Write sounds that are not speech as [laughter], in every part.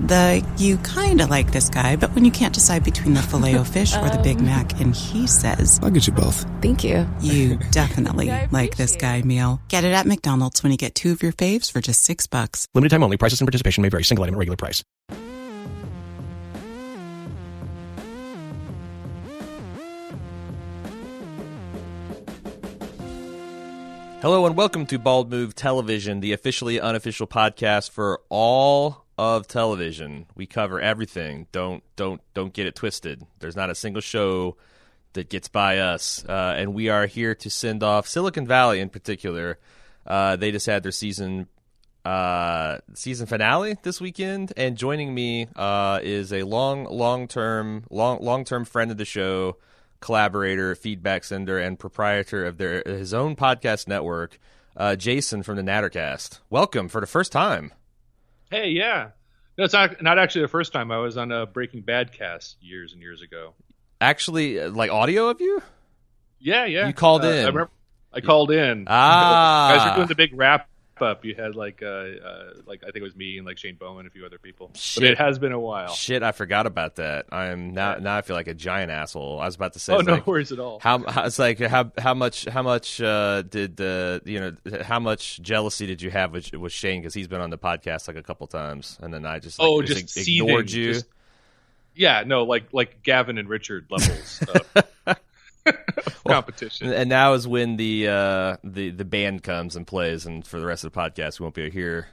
The you kind of like this guy, but when you can't decide between the filet [laughs] o fish or the Big um. Mac, and he says, I'll get you both. Thank you. you [laughs] definitely like this guy meal. Get it at McDonald's when you get two of your faves for just six bucks. Limited time only. Prices and participation may vary. Single item at regular price. Hello and welcome to Bald Move Television, the officially unofficial podcast for all of television. We cover everything. Don't don't don't get it twisted. There's not a single show that gets by us, uh, and we are here to send off Silicon Valley in particular. Uh, they just had their season uh, season finale this weekend, and joining me uh, is a long long term long long term friend of the show, collaborator, feedback sender, and proprietor of their his own podcast network, uh, Jason from the Nattercast. Welcome for the first time. Hey, yeah. No, it's not, not actually the first time. I was on a Breaking Bad cast years and years ago. Actually, uh, like audio of you. Yeah, yeah. You called Uh, in. I remember. I called in. Ah. you guys were doing the big wrap up. You had like, uh, uh, like I think it was me and like Shane Bowman and a few other people. Shit. But it has been a while. Shit, I forgot about that. I am now. Now I feel like a giant asshole. I was about to say. Oh no like, worries at all. How, how it's like how how much how much uh, did uh, you know how much jealousy did you have with, with Shane because he's been on the podcast like a couple times and then I just like, oh, just just ig- seething, ignored you. just- yeah, no, like like Gavin and Richard levels [laughs] of [laughs] competition. And now is when the uh, the the band comes and plays, and for the rest of the podcast, we won't be here.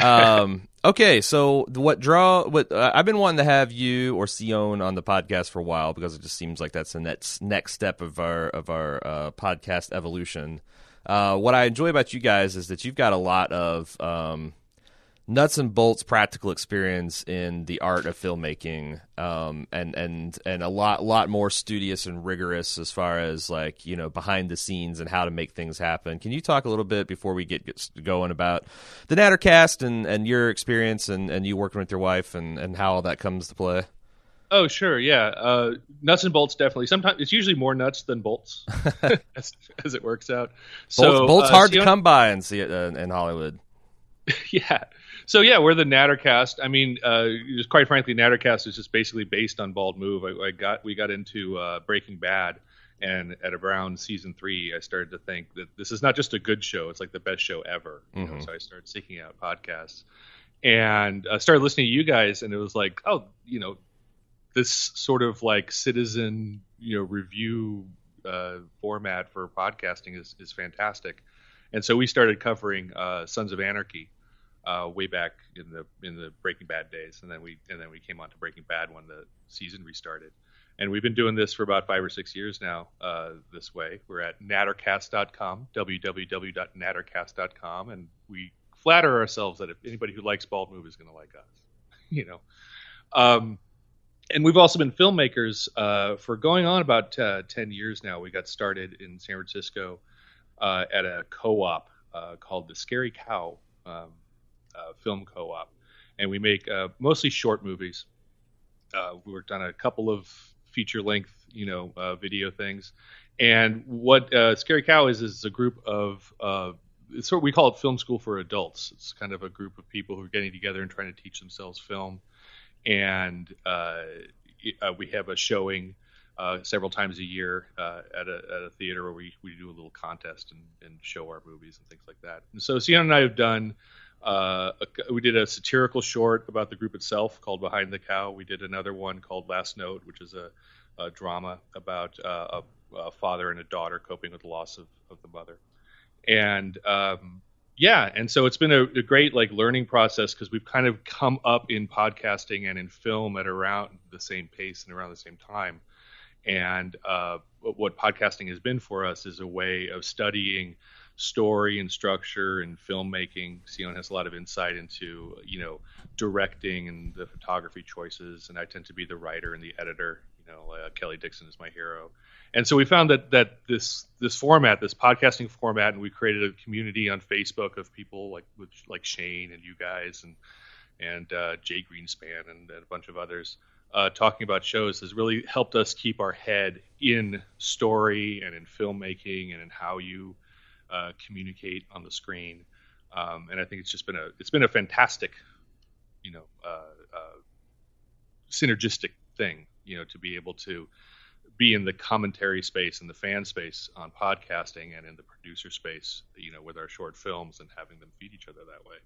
Um, [laughs] okay, so what draw? What uh, I've been wanting to have you or Sion on the podcast for a while because it just seems like that's the next next step of our of our uh, podcast evolution. Uh, what I enjoy about you guys is that you've got a lot of um, nuts and bolts practical experience in the art of filmmaking um, and and and a lot lot more studious and rigorous as far as like you know behind the scenes and how to make things happen can you talk a little bit before we get, get going about the nattercast and and your experience and and you working with your wife and and how all that comes to play Oh, sure, yeah. Uh, nuts and bolts, definitely. Sometimes it's usually more nuts than bolts, [laughs] as, as it works out. bolts, So bolts uh, hard to come by and see it uh, in hollywood [laughs] yeah. So yeah, we're the Nattercast. I mean, uh, just quite frankly, Nattercast is just basically based on Bald Move. I, I got we got into uh, Breaking Bad, and at around season three, I started to think that this is not just a good show; it's like the best show ever. You know, Mhm. so I started seeking out podcasts, and uh, started listening to you guys, and it was like, oh, you know, this sort of like citizen, you know, review uh, format for podcasting is is fantastic. And so we started covering uh, Sons of Anarchy uh, way back in the in the Breaking Bad days, and then we and then we came on to Breaking Bad when the season restarted. And we've been doing this for about five or six years now. Uh, this way, we're at nattercast.com, www.nattercast.com, and we flatter ourselves that if anybody who likes Bald Move is going to like us, [laughs] you know. Um, and we've also been filmmakers uh, for going on about uh, 10 years now. We got started in San Francisco uh, at a co-op uh, called the Scary Cow um, Film Co-op, and we make uh, mostly short movies. Uh, we worked on a couple of feature-length, you know, uh, video things. And what uh, Scary Cow is is a group of uh, it's what we call it film school for adults. It's kind of a group of people who are getting together and trying to teach themselves film. And uh, uh, we have a showing uh, several times a year uh, at, a, at a theater where we, we do a little contest and, and show our movies and things like that. And so Sienna and I have done. Uh, a, we did a satirical short about the group itself called Behind the Cow. We did another one called Last Note, which is a, a drama about uh, a, a father and a daughter coping with the loss of, of the mother. And um, yeah, and so it's been a, a great like learning process because we've kind of come up in podcasting and in film at around the same pace and around the same time. And uh, what what podcasting has been for us is a way of studying story and structure and filmmaking. Sion has a lot of insight into you know directing and the photography choices, and I tend to be the writer and the editor. You know, uh, Kelley Dixon is my hero, and so we found that that this this format, this podcasting format, and we created a community on Facebook of people like with, like Shane and you guys and and uh, Jay Greenspan and, and a bunch of others uh, talking about shows has really helped us keep our head in story and in filmmaking and in how you uh, communicate on the screen. Um, and I think it's just been a it's been a fantastic, you know, uh, uh, synergistic thing, you know, to be able to be in the commentary space and the fan space on podcasting and in the producer space, you know, with our short films and having them feed each other that way.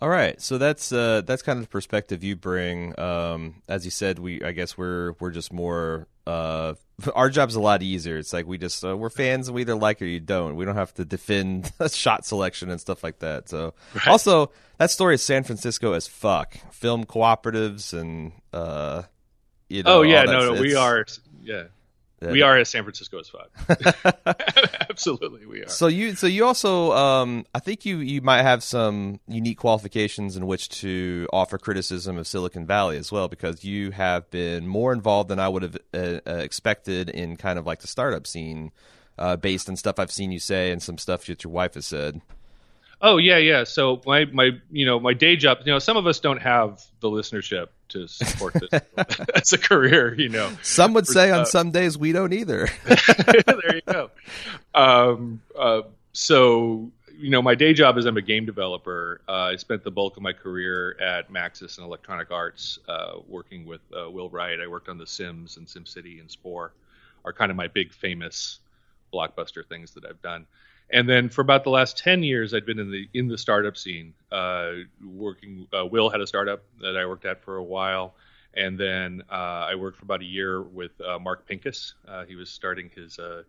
All right, so that's uh, that's kind of the perspective you bring. Um, as you said, we I guess we're we're just more. Uh, [laughs] our job's a lot easier. It's like we just uh, we're fans and we either like or you don't. We don't have to defend [laughs] shot selection and stuff like that. So right. also that story is San Francisco as fuck. Film cooperatives and uh, you know. Oh yeah, no, no, we are yeah. We are as San Francisco as fuck. [laughs] [laughs] Absolutely, we are. So you, so you also, um, I think you you might have some unique qualifications in which to offer criticism of Silicon Valley as well, because you have been more involved than I would have uh, uh, expected in kind of like the startup scene, uh, based on stuff I've seen you say and some stuff that your wife has said. Oh yeah, yeah. So my my you know my day job. You know, some of us don't have the listenership to support this [laughs] as a career. You know, some would say uh, on some days we don't either. [laughs] there you go. Um, uh, so you know, my day job is I'm a game developer. Uh, I spent the bulk of my career at Maxis and Electronic Arts, uh, working with uh, Will Wright. I worked on The Sims and SimCity and Spore, are kind of my big famous blockbuster things that I've done and then for about the last 10 years i'd been in the in the startup scene uh, working uh, will had a startup that i worked at for a while. And then uh, i worked for about a year with uh, mark pincus. Uh, he was starting his uh,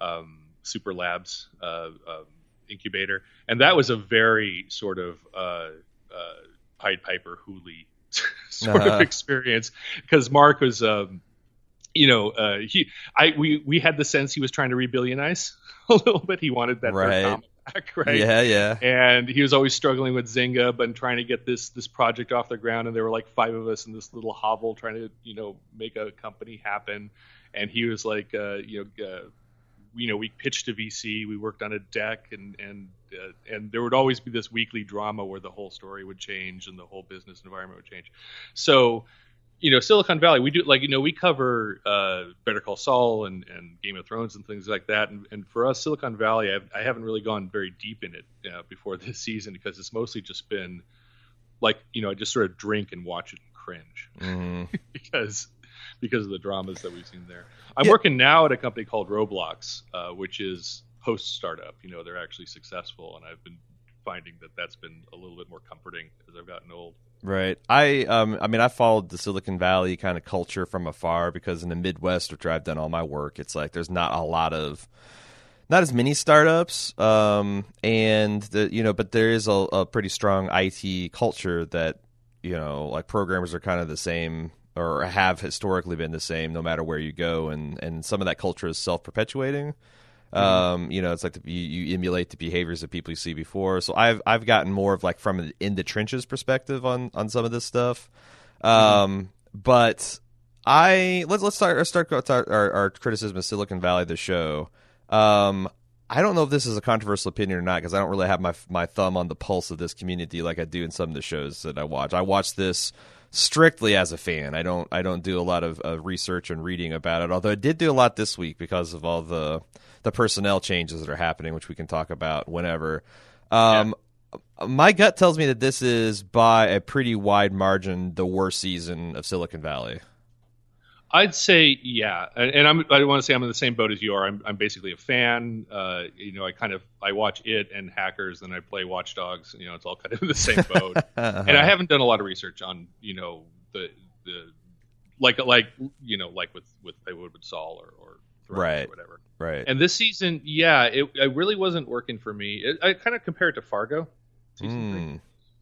um, super labs um, incubator. And that was a very sort of pied piper Hooli [laughs] sort uh-huh. of experience. Because mark was um, you know, uh, he, I, we, we had the sense he was trying to rebillionize [laughs] a little bit. He wanted that right. back, [laughs] right? Yeah, yeah. And he was always struggling with Zynga, but trying to get this this project off the ground. And there were like five of us in this little hovel trying to, you know, make a company happen. And he was like, uh, you know, uh, you know, we pitched to VC, we worked on a deck, and and uh, and there would always be this weekly drama where the whole story would change and the whole business environment would change. So you know, Silicon Valley, we do like you know we cover uh, Better Call Saul and, and Game of Thrones and things like that. And, and for us, Silicon Valley, I've, I have not really gone very deep in it uh, before this season because it's mostly just been like you know I just sort of drink and watch it and cringe mm. [laughs] because because of the dramas that we've seen there. I'm yeah. working now at a company called Roblox, uh, which is post startup. You know, they're actually successful, and I've been finding that that's been a little bit more comforting as I've gotten old. Right. I um I mean I followed the Silicon Valley kind of culture from afar because in the Midwest which I've done all my work, it's like there's not a lot of not as many startups um and the you know but there is a, a pretty strong IT culture that you know like programmers are kind of the same or have historically been the same no matter where you go and and some of that culture is self-perpetuating um, you know, it's like the, you, you, emulate the behaviors of people you see before. So I've I've gotten more of like from an in the trenches perspective on on some of this stuff. Um, but I let's let's start let's start our, our, our criticism of Silicon Valley, the show. Um, I don't know if this is a controversial opinion or not because I don't really have my my thumb on the pulse of this community like I do in some of the shows that I watch. I watch this strictly as a fan. I don't I don't do a lot of uh, research and reading about it. Although I did do a lot this week because of all the the personnel changes that are happening, which we can talk about whenever. Um, yeah. My gut tells me that this is by a pretty wide margin the worst season of Silicon Valley. I'd say yeah, and I'm I want to say I'm in the same boat as you are. I'm I'm basically a fan. Uh, you know, I kind of I watch it and Hackers, and I play Watch Dogs. You know, it's all kind of in the same boat. [laughs] uh-huh. And I haven't done a lot of research on you know the the like like you know like with with would with Saul or right. or whatever. Right. And this season, yeah, it, it really wasn't working for me. It, I kind of compared it to Fargo season mm. three. Hmm.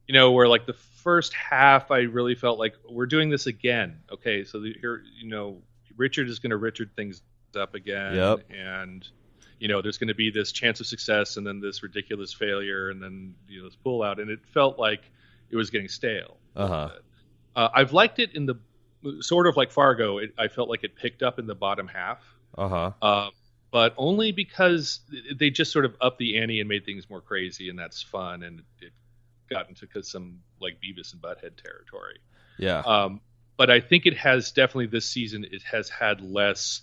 You know, where like the first half, I really felt like we're doing this again. Okay, so the, here, you know, Richard is going to Richard things up again, yep. and you know, there's going to be this chance of success, and then this ridiculous failure, and then you know this pullout, and it felt like it was getting stale. Uh-huh. Uh, I've liked it in the sort of like Fargo. It, I felt like it picked up in the bottom half. Uh-huh. Um, but only because they just sort of upped the ante and made things more crazy, and that's fun, and it got into some like Beavis and Butthead territory. Yeah. Um, but I think it has definitely this season. It has had less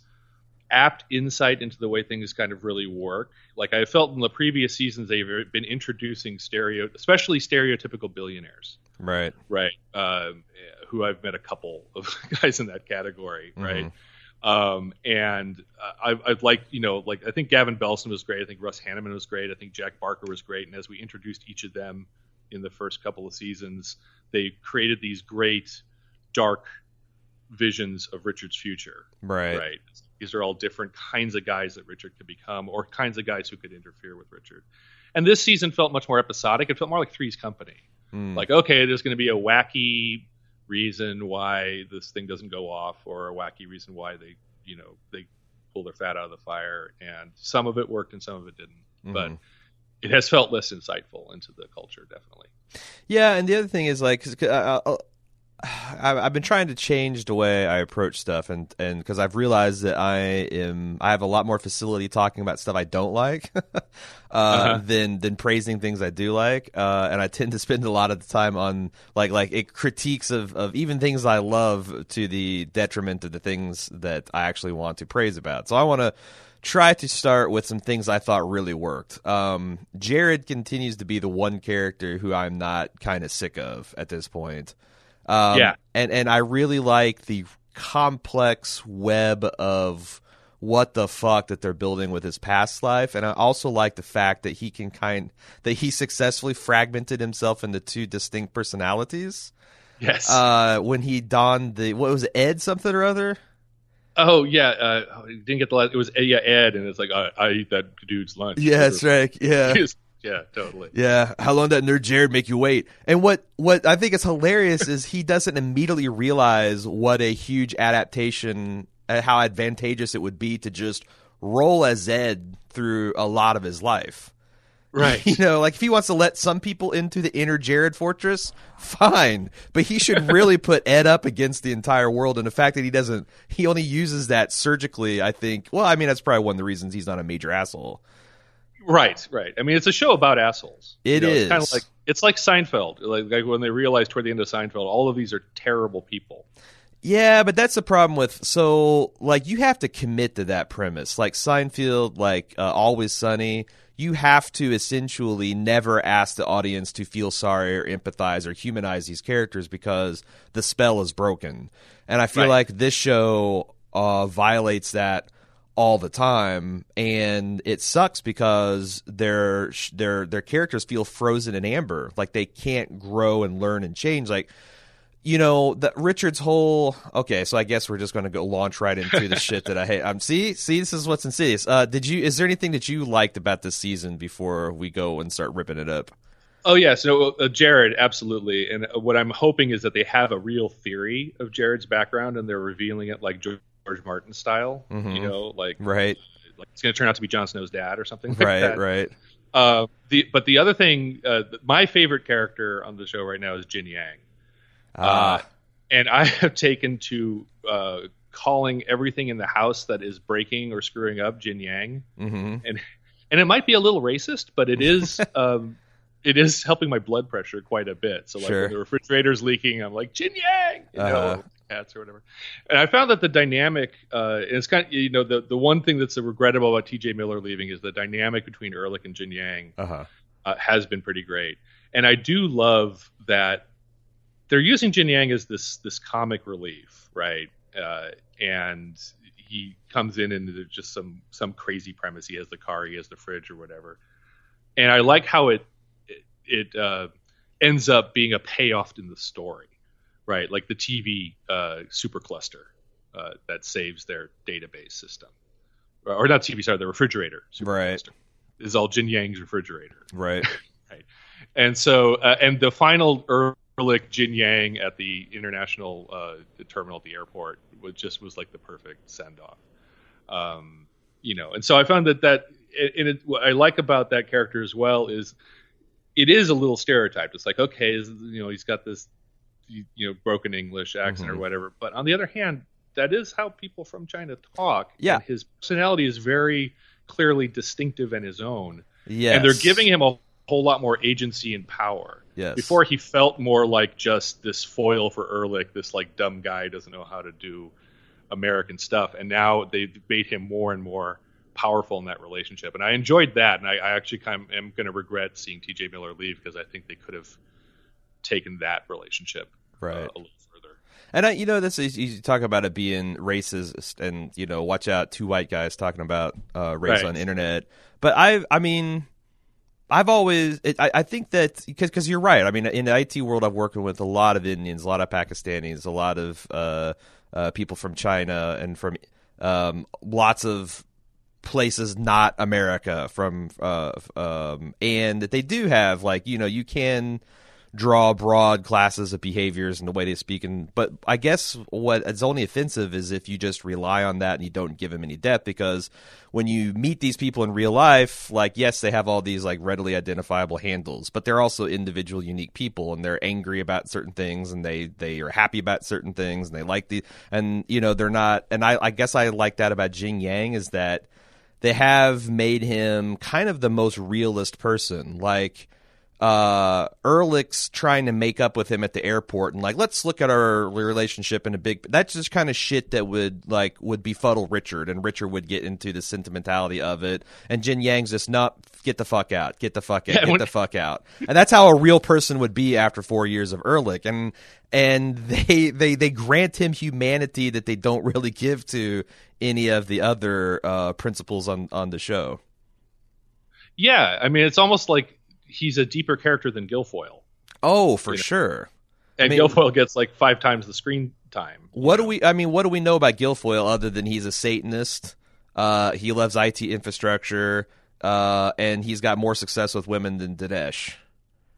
apt insight into the way things kind of really work. Like I felt in the previous seasons, they've been introducing stereo, especially stereotypical billionaires. Right. Right. Um, who I've met a couple of [laughs] guys in that category, right? Um, and I, I've like you know like I think Gavin Belson was great. I think Russ Hanneman was great. I think Jack Barker was great. And as we introduced each of them in the first couple of seasons, they created these great dark visions of Richard's future. Right. Right. These are all different kinds of guys that Richard could become, or kinds of guys who could interfere with Richard. And this season felt much more episodic. It felt more like Three's Company. Mm. Like, okay, there's going to be a wacky reason why this thing doesn't go off, or a wacky reason why they, you know, they pull their fat out of the fire. And some of it worked and some of it didn't. Mm-hmm. But it has felt less insightful into the culture, definitely. Yeah, and the other thing is like, uh, uh, I've been trying to change the way I approach stuff, and and because I've realized that I am I have a lot more facility talking about stuff I don't like [laughs] uh, uh-huh. than than praising things I do like, uh, and I tend to spend a lot of the time on like like it critiques of of even things I love to the detriment of the things that I actually want to praise about. So I want to try to start with some things I thought really worked. Um, Jared continues to be the one character who I'm not kind of sick of at this point. Um, yeah, and and I really like the complex web of what the fuck that they're building with his past life, and I also like the fact that he can kind that he successfully fragmented himself into two distinct personalities. Yes. Uh, when he donned the what was it, Ed something or other. Oh yeah, uh, didn't get the last. It was yeah Ed, and it's like I, I eat that dude's lunch. Yeah, that's right. Yeah, [laughs] Yeah, totally. Yeah, how long did nerd Jared make you wait? And what what I think is hilarious is he doesn't immediately realize what a huge adaptation, uh, how advantageous it would be to just roll as Zed through a lot of his life. Right. [laughs] You know, like if he wants to let some people into the inner Jared fortress, fine. But he should really [laughs] put Ed up against the entire world. And the fact that he doesn't, he only uses that surgically, I think, well, I mean, that's probably one of the reasons he's not a major asshole. Right, right. I mean, it's a show about assholes. It you know, is. kind of like it's like Seinfeld. Like, like when they realized toward the end of Seinfeld, all of these are terrible people. Yeah, but that's the problem with so like you have to commit to that premise. Like Seinfeld, like uh, Always Sunny, you have to essentially never ask the audience to feel sorry or empathize or humanize these characters because the spell is broken. And I feel right. like this show uh, violates that all the time and it sucks because their their their characters feel frozen in amber. Like they can't grow and learn and change. Like you know that Richard's whole okay so I guess we're just going to go launch right into the shit that I hate. I'm um see see this is what's insidious. Uh did you is there anything that you liked about this season before we go and start ripping it up? Oh yes, no, uh, Jared, absolutely. And what I'm hoping is that they have a real theory of Jared's background, and they're revealing it like George Martin style. Mm-hmm. You know, like right, like it's going to turn out to be Jon Snow's dad or something. Like right, that. right. Uh, the but the other thing, uh, my favorite character on the show right now is Jian-Yang. Ah. Uh, and I [laughs] have taken to uh, calling everything in the house that is breaking or screwing up Jian-Yang, mm-hmm. and and it might be a little racist, but it is. [laughs] um, it is helping my blood pressure quite a bit. So like sure. when the refrigerator's leaking, I'm like Jian-Yang, you uh-huh. know, cats or whatever. And I found that the dynamic, uh, it's kind of you know the the one thing that's regrettable about T.J. Miller leaving is the dynamic between Ehrlich and Jian-Yang uh-huh. uh, has been pretty great. And I do love that they're using Jian-Yang as this this comic relief, right? Uh, and he comes in and there's just some some crazy premise. He has the car, he has the fridge or whatever. And I like how it it uh, ends up being a payoff in the story, right? Like the TV uh, supercluster uh, that saves their database system, or not TV, sorry, the refrigerator right. is all Jian-Yang's refrigerator, right? [laughs] right. And so, uh, and the final Ehrlich Jian-Yang at the international uh, the terminal at the airport was just was like the perfect send off. Um, you know, and so I found that that and it, what I like about that character as well is it is a little stereotyped. It's like, okay, you know, he's got this, you know, broken English accent mm-hmm. or whatever. But on the other hand, that is how people from China talk. Yeah. And his personality is very clearly distinctive and his own. Yeah, And they're giving him a whole lot more agency and power. Yes. Before he felt more like just this foil for Ehrlich, this like dumb guy doesn't know how to do American stuff. And now they've made him more and more powerful in that relationship. And I enjoyed that. And I, I actually kind of am going to regret seeing TJ Miller leave because I think they could have taken that relationship right. Uh, a little further. And I, you know, this is you talk about it being racist, and you know, watch out, two white guys talking about uh, race Right. on the internet. But I, I mean, I've always, it, I, I think that because because you're right. I mean, in the IT world, I've worked with a lot of Indians, a lot of Pakistanis, a lot of uh, uh, people from China, and from um, lots of places not America from uh um and that they do have like you know you can draw broad classes of behaviors and the way they speak and but I guess what is only offensive is if you just rely on that and you don't give them any depth because when you meet these people in real life like yes they have all these like readily identifiable handles but they're also individual unique people and they're angry about certain things and they they are happy about certain things and they like the and you know they're not and I I guess I like that about Jian-Yang is that they have made him kind of the most realist person. Like uh Ehrlich's trying to make up with him at the airport and like let's look at our relationship in a big that's just kind of shit that would like would befuddle Richard and Richard would get into the sentimentality of it. And Jian-Yang's just not get the fuck out get the fuck out Yeah, get when- the fuck out. And that's how a real person would be after 4 years of Ehrlich. And and they they they grant him humanity that they don't really give to any of the other uh, principles on on the show. Yeah, I mean, it's almost like he's a deeper character than Gilfoyle, Oh, for You know. sure. and mean- Gilfoyle gets like five times the screen time. What do we? I mean, what do we know about Gilfoyle other than he's a Satanist? Uh, he loves IT infrastructure, uh, and he's got more success with women than Dinesh.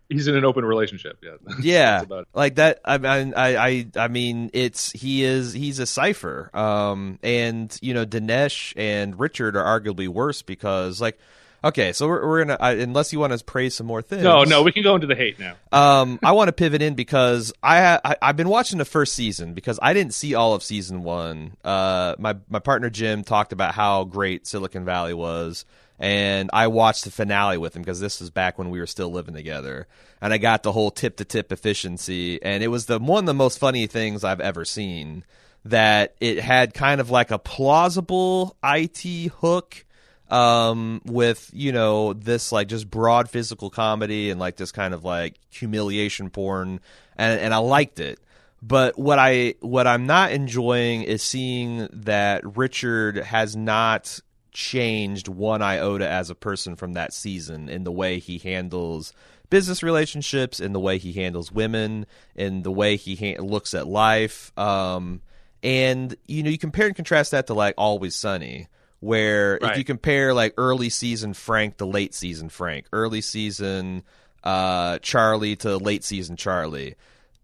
He's in an open relationship. Yeah, [laughs] Yeah, like that. I, I, I, I mean, it's he is he's a cipher. Um, and you know, Dinesh and Richard are arguably worse because, like, okay, so we're, we're gonna I, unless you want to praise some more things. No, no, we can go into the hate now. Um, I want to pivot in because I, ha- I I've been watching the first season because I didn't see all of season one. Uh, my my partner Jim talked about how great Silicon Valley was, and I watched the finale with him because this was back when we were still living together, and I got the whole tip to tip efficiency, and it was the one of the most funny things I've ever seen. That it had kind of like a plausible IT hook um with you know this like just broad physical comedy and like this kind of like humiliation porn and and I liked it. But what I what I'm not enjoying is seeing that Richard has not changed one iota as a person from that season in the way he handles business relationships in the way he handles women in the way he ha- looks at life um and you know you compare and contrast that to like always sunny where if you compare like early season Frank to late season Frank, early season uh, Charlie to late season Charlie,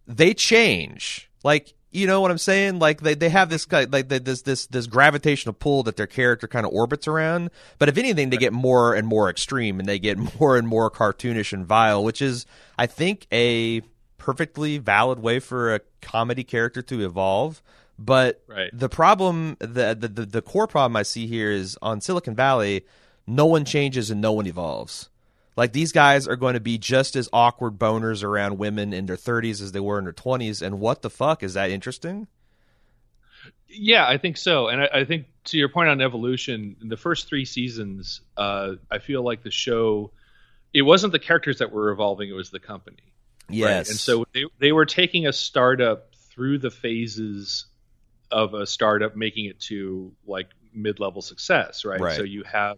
they change. Like you know what I'm saying? Like they, they have this guy like this this this gravitational pull that their character kind of orbits around. But if anything, they get more and more extreme, and they get [laughs] more and more cartoonish and vile, which is I think a perfectly valid way for a comedy character to evolve. But Right. the problem, the, the the core problem I see here is on Silicon Valley, no one changes and no one evolves. Like these guys are going to be just as awkward boners around women in their 30s as they were in their 20s. And what the fuck is that interesting? Yeah, I think so. And I, I think to your point on evolution, in the first three seasons, uh, I feel like the show, it wasn't the characters that were evolving; it was the company. Yes. Right? And so they they were taking a startup through the phases of a startup, making it to like mid level success. Right? Right. So you have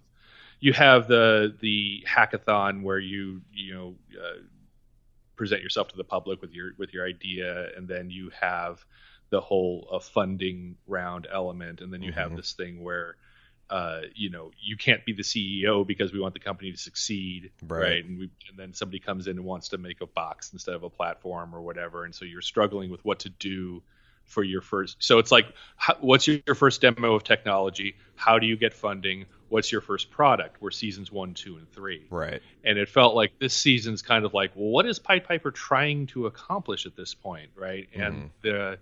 you have the the hackathon where you you know uh, present yourself to the public with your with your idea, and then you have the whole uh, funding round element, and then you have Mhm. this thing where. Uh, you know, you can't be the CEO because we want the company to succeed, Right. right? And we, and then somebody comes in and wants to make a box instead of a platform or whatever, and so you're struggling with what to do for your first. So it's like, how, what's your, your first demo of technology? How do you get funding? What's your first product? We're seasons one, two, and three right. and it felt like this season's kind of like, well, what is Pied Piper trying to accomplish at this point, right? And the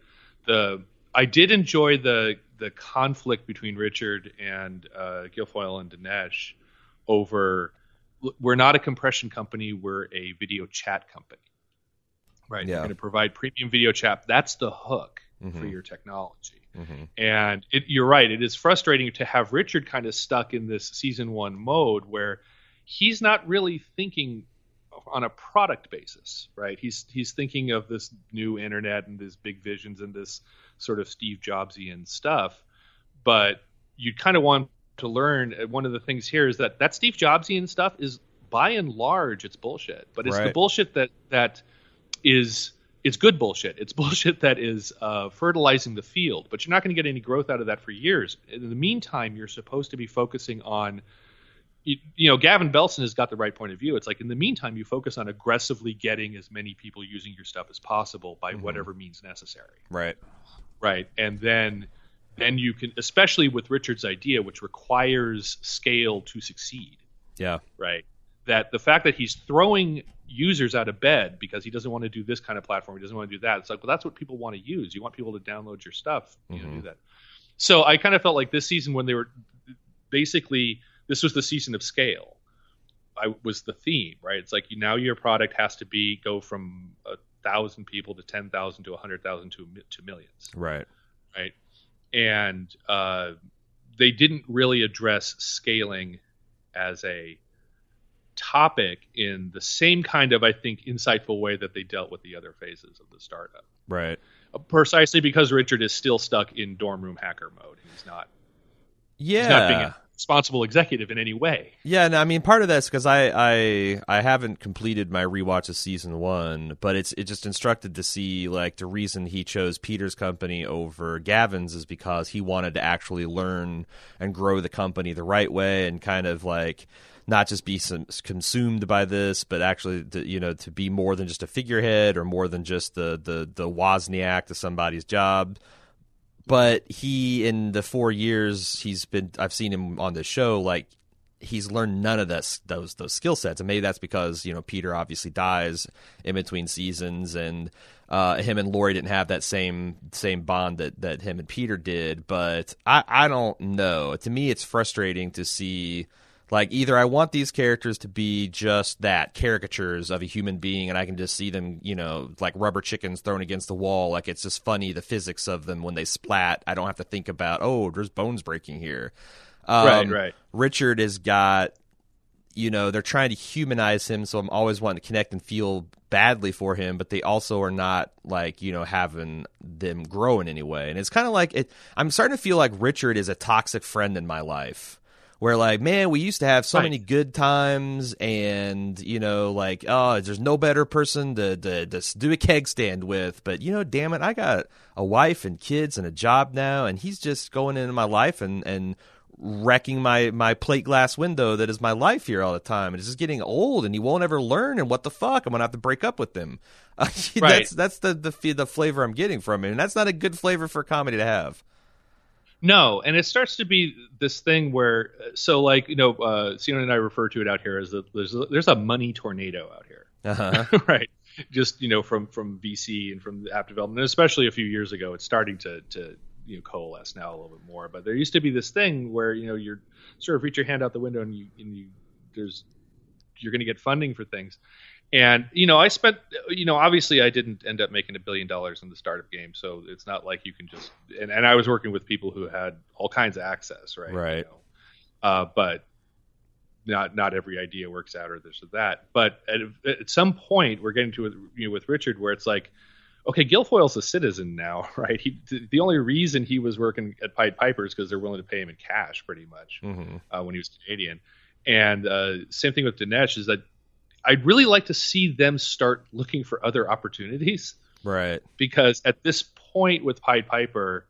the I did enjoy the the conflict between Richard and uh, Gilfoyle and Dinesh over we're not a compression company, we're a video chat company, right? Yeah. You're going to provide premium video chat. That's the hook for Mhm. your technology. hmm And it, you're right. It is frustrating to have Richard kind of stuck in this season one mode where he's not really thinking on a product basis, right? He's he's thinking of this new internet and these big visions and this sort of Steve Jobsian stuff, but you kind of want to learn. uh, One of the things here is that that Steve Jobsian stuff is by and large it's bullshit, but it's the bullshit that that is it's good bullshit. It's [laughs] bullshit that is uh, fertilizing the field, but you're not going to get any growth out of that for years. In the meantime, you're supposed to be focusing on you, you know, Gavin Belson has got the right point of view. It's like in the meantime, you focus on aggressively getting as many people using your stuff as possible by whatever means necessary, Right. right? And then, then you can, especially with Richard's idea, which requires scale to succeed, Yeah. right? That the fact that he's throwing users out of bed because he doesn't want to do this kind of platform, he doesn't want to do that. It's like, well, that's what people want to use. You want people to download your stuff, you know, do that. So I kind of felt like this season when they were basically this was the season of scale. I was the theme, right? It's like you, now your product has to be go from a thousand people to ten thousand to a hundred thousand to to millions, Right. right? And uh, they didn't really address scaling as a topic in the same kind of, I think, insightful way that they dealt with the other phases of the startup. Right. Uh, Precisely because Richard is still stuck in dorm room hacker mode. He's not. Yeah. He's not being a responsible executive in any way. Yeah, and I mean part of that's because I, I I haven't completed my rewatch of season one, but it's it just instructed to see like the reason he chose Peter's company over Gavin's is because he wanted to actually learn and grow the company the right way and kind of like not just be some, consumed by this, but actually to, you know to be more than just a figurehead or more than just the the the Wozniak to somebody's job. But he in the four years he's been I've seen him on the show like he's learned none of this those those skill sets. And maybe that's because you know Peter obviously dies in between seasons and uh, him and Laurie didn't have that same same bond that that him and Peter did. But I I don't know. To me it's frustrating to see like either I want these characters to be just that caricatures of a human being, and I can just see them, you know, like rubber chickens thrown against the wall. Like it's just funny the physics of them when they splat. I don't have to think about oh, there's bones breaking here. Um, Right, right. Richard has got, you know, they're trying to humanize him, so I'm always wanting to connect and feel badly for him, but they also are not like you know having them grow in any way. And it's kind of like it. I'm starting to feel like Richard is a toxic friend in my life where like man we used to have so Right. many good times and you know like oh there's no better person to, to, to do a keg stand with. But you know damn it i got a wife and kids and a job now and he's just going into my life and and wrecking my my plate glass window that is my life here all the time. And it's just getting old and he won't ever learn and what the fuck? I'm gonna have to break up with him. [laughs] Uh, Right. that's that's the, the the flavor i'm getting from it. And that's not a good flavor for comedy to have No, and it starts to be this thing where, so like you know, uh, and I refer to it out here as that there's a, there's a money tornado out here, uh-huh. [laughs] right? Just you know, from from VC and from the app development, and especially a few years ago, it's starting to to you know coalesce now a little bit more. But there used to be this thing where you know you're sort of reach your hand out the window and you and you there's you're going to get funding for things. And you know, I spent you know, obviously I didn't end up making a billion dollars in the startup game, so it's not like you can just and, and I was working with people who had all kinds of access, right? Right. You know? uh, but not not every idea works out or this or that. But at, at some point, we're getting to it, you know, with Richard, where it's like, okay, Gilfoyle's a citizen now, [laughs] right? He, the only reason he was working at Pied Piper is because they're willing to pay him in cash, pretty much hmm uh, when he was Canadian. And uh, same thing with Dinesh is that I'd really like to see them start looking for other opportunities right because at this point with Pied Piper,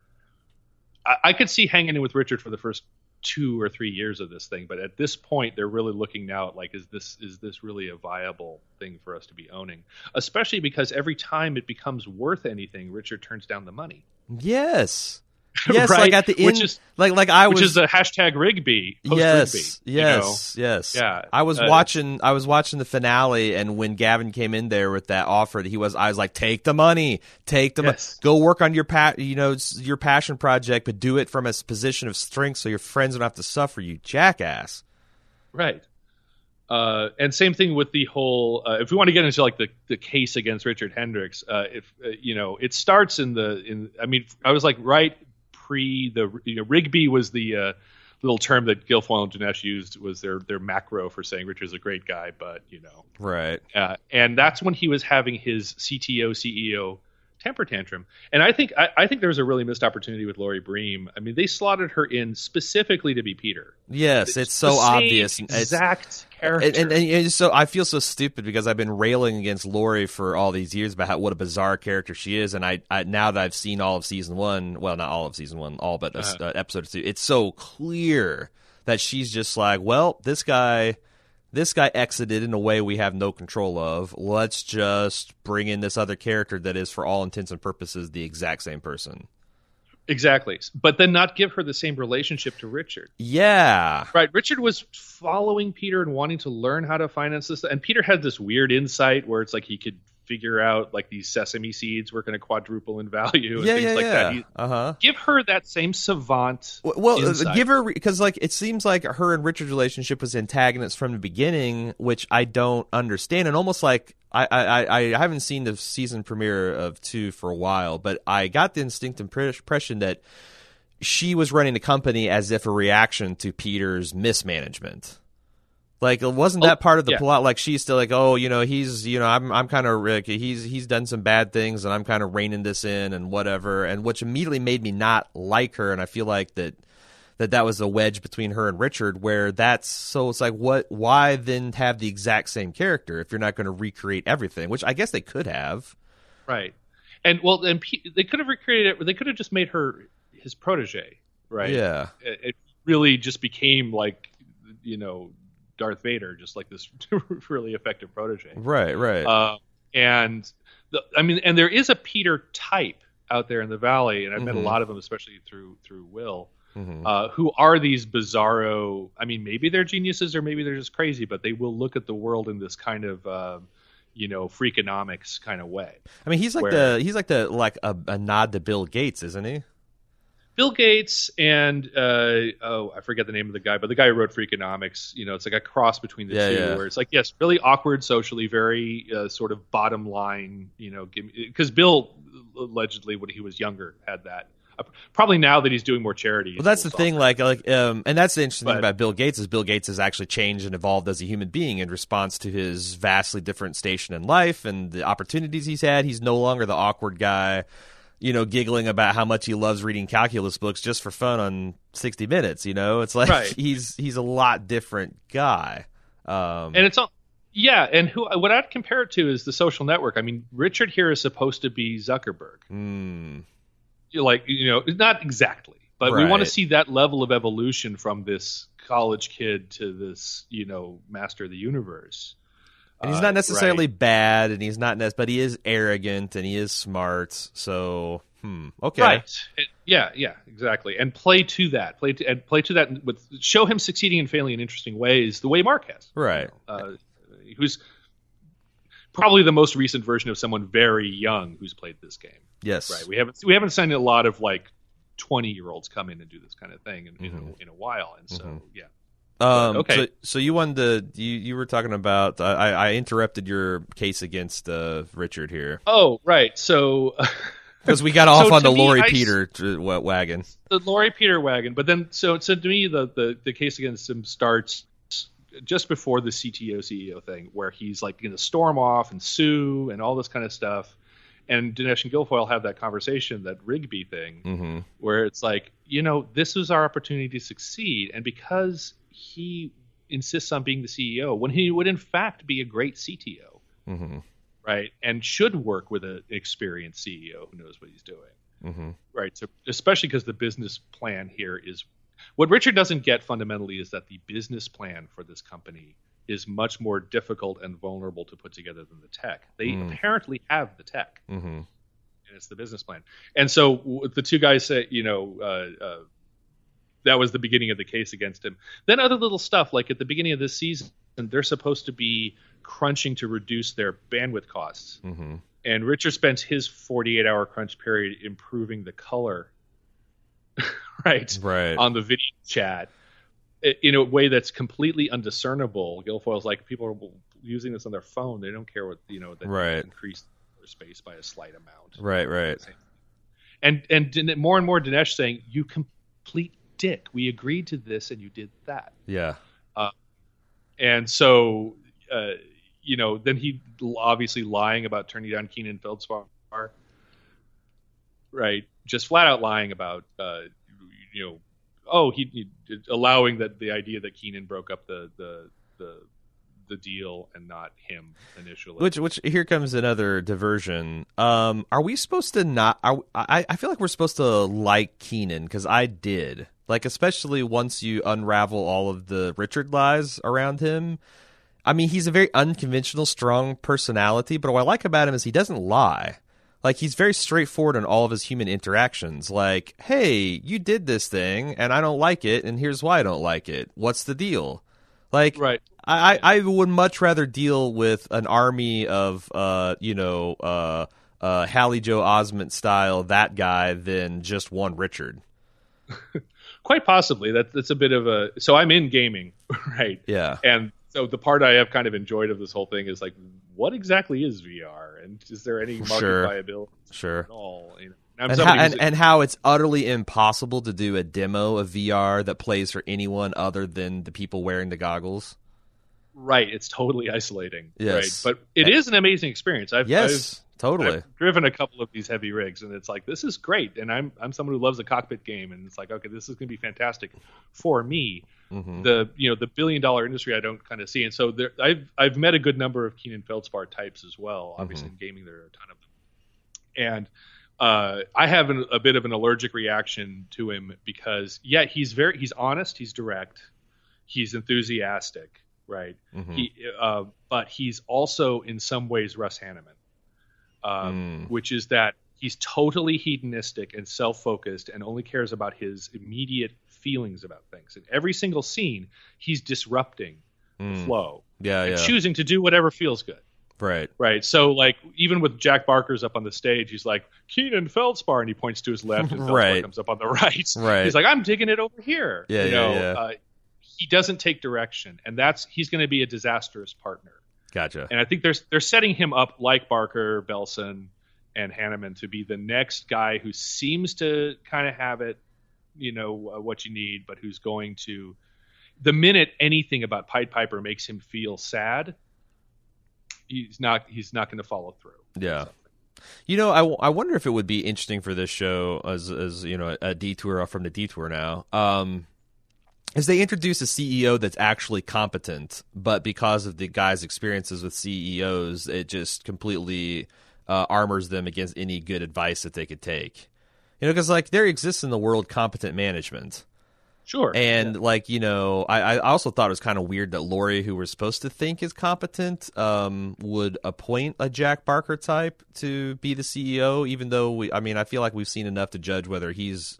I, I could see hanging in with Richard for the first two or three years of this thing, but at this point they're really looking now at like, is this is this really a viable thing for us to be owning? Especially because every time it becomes worth anything, Richard turns down the money. yes [laughs] yes Right? like at the end Which is- like like i Which was is a hashtag Rigby. Post yes, Rigby, you know? yes, yes. Yeah, I was uh, watching. I was watching the finale, and when Gavin came in there with that offer, that he was. I was like, "Take the money, take the Yes. go work on your pa- you know, your passion project, but do it from a position of strength, so your friends don't have to suffer. You jackass." Right. Uh, and same thing with the whole. Uh, if we want to get into like the, the case against Richard Hendricks, uh, if uh, you know, it starts in the in. I mean, I was like right pre the you know Rigby was the uh, little term that Gilfoyle and Dinesh used was their their macro for saying Richard's a great guy, but you know, right. Uh, and that's when he was having his CTO CEO temper tantrum. And I think I, I, think there was a really missed opportunity with Laurie Bream. I mean, they slotted her in specifically to be Peter. Yes, it's, it's so obvious. Exact it's, character. And, and, and, so I feel so stupid because I've been railing against Laurie for all these years about how, what a bizarre character she is, and I, I, now that I've seen all of season one, well, not all of season one, all but uh-huh. uh, episode two, it's so clear that she's just like, well, this guy this guy exited in a way we have no control of. Let's just bring in this other character that is, for all intents and purposes, the exact same person. Exactly. But then not give her the same relationship to Richard. Yeah. Right. Richard was following Peter and wanting to learn how to finance this. And Peter had this weird insight where it's like he could figure out like these sesame seeds were going to quadruple in value and yeah, things yeah, like yeah. that. uh-huh. Give her that same savant. Well, uh, insight. give her because like it seems like her and Richard's relationship was antagonist from the beginning, which I don't understand, and almost like I, I, I haven't seen the season premiere of two for a while, but I got the instinct impression that she was running the company as if a reaction to Peter's mismanagement. Like, wasn't oh, that oh, part of the yeah. plot? Like, she's still like, oh, you know, he's, you know, I'm, I'm kind of, like, he's, he's done some bad things, and I'm kind of reining this in and whatever, and which immediately made me not like her, and I feel like that, that that was a wedge between her and Richard, where that's so it's like, what? Why then have the exact same character if you're not going to recreate everything? Which I guess they could have, right? And well, and P- they could have recreated it. They could have just made her his protege, right? Yeah, it, it really just became like, you know Darth Vader, just like this [laughs] really effective protege. Right, right. Uh, and the, I mean, and there is a Peter type out there in the valley, and I've mm-hmm. met a lot of them, especially through through Will, mm-hmm. uh, who are these bizarro. I mean, maybe they're geniuses or maybe they're just crazy, but they will look at the world in this kind of. Uh, you know, freakonomics kind of way. I mean, he's like where, the he's like the like a, a nod to Bill Gates, isn't he? Bill Gates and uh, oh, I forget the name of the guy, but the guy who wrote Freakonomics. You know, it's like a cross between the yeah, two, yeah. where it's like yes, really awkward socially, very uh, sort of bottom line. You know, because Bill allegedly when he was younger had that. Uh, probably now that he's doing more charity. Well, that's the thing. Like, like, um, and that's the interesting But- thing about Bill Gates is Bill Gates has actually changed and evolved as a human being in response to his vastly different station in life and the opportunities he's had. He's no longer the awkward guy, you know, giggling about how much he loves reading calculus books just for fun on 60 Minutes. You know, it's like Right. [laughs] he's he's a lot different guy. Um, and it's all yeah. And who what I'd compare it to is the Social Network. I mean, Richard here is supposed to be Zuckerberg. mm, like you know, not exactly, but we want to see that level of evolution from this college kid to this you know master of the universe. And he's Uh, not necessarily right. bad, and he's not, nec- but he is arrogant and he is smart. So, hmm, okay, Right. It- yeah, yeah, exactly. And play to that. Play to and play to that with show him succeeding and failing in interesting ways, the way Mark has. right. Uh, who's probably the most recent version of someone very young who's played this game. Yes, Right. We haven't we haven't seen a lot of like twenty year olds come in and do this kind of thing in, in, Mhm. a, in a while. And so Mhm. yeah. Um, okay. So, so you wanted to, you, you were talking about, I, I interrupted your case against uh, Richard here Oh, right. So [laughs] because we got off So on the me, Laurie I Peter tr- wagon. the Laurie Peter wagon. But then, so so to me, the the, the case against him starts just before the CTO CEO thing, where he's like going to storm off and sue and all this kind of stuff. And Dinesh and Gilfoyle have that conversation, that Rigby thing, Mm-hmm. where it's like, you know, this is our opportunity to succeed, and because he insists on being the CEO when he would in fact be a great CTO, Mm-hmm. right, and should work with an experienced CEO who knows what he's doing Mm-hmm. right so especially because the business plan here is what richard doesn't get fundamentally is that the business plan for this company is much more difficult and vulnerable to put together than the tech they Mm. apparently have the tech Mm-hmm. and it's the business plan and so the two guys say you know uh, uh, that was the beginning of the case against him then other little stuff like at the beginning of this season they're supposed to be crunching to reduce their bandwidth costs Mm-hmm. and Richard spends his 48 hour crunch period improving the color, [laughs] right, Right. on the video chat in a way that's completely undiscernible. Gilfoyle's like people are using this on their phone; they don't care what you know that Right. increase their space by a slight amount. right. Right. And and more and more Dinesh saying you complete dick. We agreed to this, and you did that." Yeah. And so, uh, you know, then he obviously lying about turning down Keenan Feldspar, right? Just flat out lying about, uh, you know, oh, he, he allowing that the idea that Keenan broke up the the the the deal and not him initially. Which which here comes another diversion. Um, are we supposed to not? Are, I I feel like we're supposed to like Keenan because I did. Like especially once you unravel all of the Richard lies around him. I mean, he's a very unconventional, strong personality, but what I like about him is he doesn't lie. Like he's very straightforward in all of his human interactions. Like, hey, you did this thing and I don't like it, and here's why I don't like it. What's the deal? Like, right. I, I would much rather deal with an army of uh you know uh uh Haley Joel Osment style that guy than just one Richard. [laughs] Quite possibly. That that's a bit of a so I'm in gaming, [laughs] right? Yeah. And so the part I have kind of enjoyed of this whole thing is like what exactly is VR and is there any market Sure. viability Sure. at all? You know, And how, and, and how it's utterly impossible to do a demo of VR that plays for anyone other than the people wearing the goggles. right, it's totally isolating. Yes. Right. But it is an amazing experience. I've, Yes, I've totally. I've driven a couple of these heavy rigs, and it's like this is great. And I'm I'm someone who loves a cockpit game, and it's like okay, this is going to be fantastic for me. Mhm. The you know the billion dollar industry I don't kind of see, and so there, I've I've met a good number of Keenan Feldspar types as well. Obviously, in gaming there are a ton of them, and uh, I have an, a bit of an allergic reaction to him because yeah, he's very he's honest, he's direct, he's enthusiastic, right? Mhm. He, uh, but he's also in some ways Russ Hanneman, um, Mm. which is that he's totally hedonistic and self-focused and only cares about his immediate feelings about things. In every single scene, he's disrupting the Mm. flow Yeah, and yeah. choosing to do whatever feels good. Right. Right. So, like, even with Jack Barker's up on the stage, he's like, Keenan Feldspar, and he points to his left, and [laughs] Feldspar Right. comes up on the [laughs] right. Right. He's like, I'm digging it over here. Yeah, you yeah, know, yeah. Uh, he doesn't take direction, and that's he's going to be a disastrous partner. Gotcha. And I think they're they're setting him up like Barker, Belson, and Hanneman to be the next guy who seems to kind of have it, you know, uh, what you need, but who's going to, the minute anything about Pied Piper makes him feel sad, he's not he's not going to follow through. Yeah. You know, I, w- I wonder if it would be interesting for this show as as you know a detour off from the detour now. Um, as they introduce a CEO that's actually competent, but because of the guy's experiences with CEOs, it just completely uh, armors them against any good advice that they could take. You know, because like there exists in the world competent management. Sure. And like you know, I, I also thought it was kind of weird that Laurie, who we're supposed to think is competent, um, would appoint a Jack Barker type to be the CEO. Even though we, I mean, I feel like we've seen enough to judge whether he's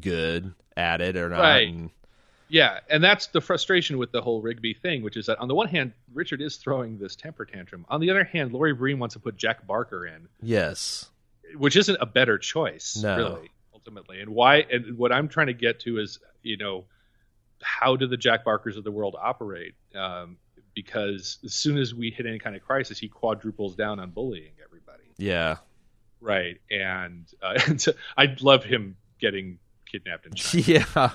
good at it or not. Right. And- Yeah, and that's the frustration with the whole Rigby thing, which is that on the one hand, Richard is throwing this temper tantrum. On the other hand, Laurie Breen wants to put Jack Barker in, yes. which isn't a better choice, No. really, ultimately. And why? And what I'm trying to get to is, you know, how do the Jack Barkers of the world operate? Um, because as soon as we hit any kind of crisis, he quadruples down on bullying everybody, Yeah. right? And, uh, [laughs] and so I'd love him getting kidnapped and. [laughs] Yeah. [laughs]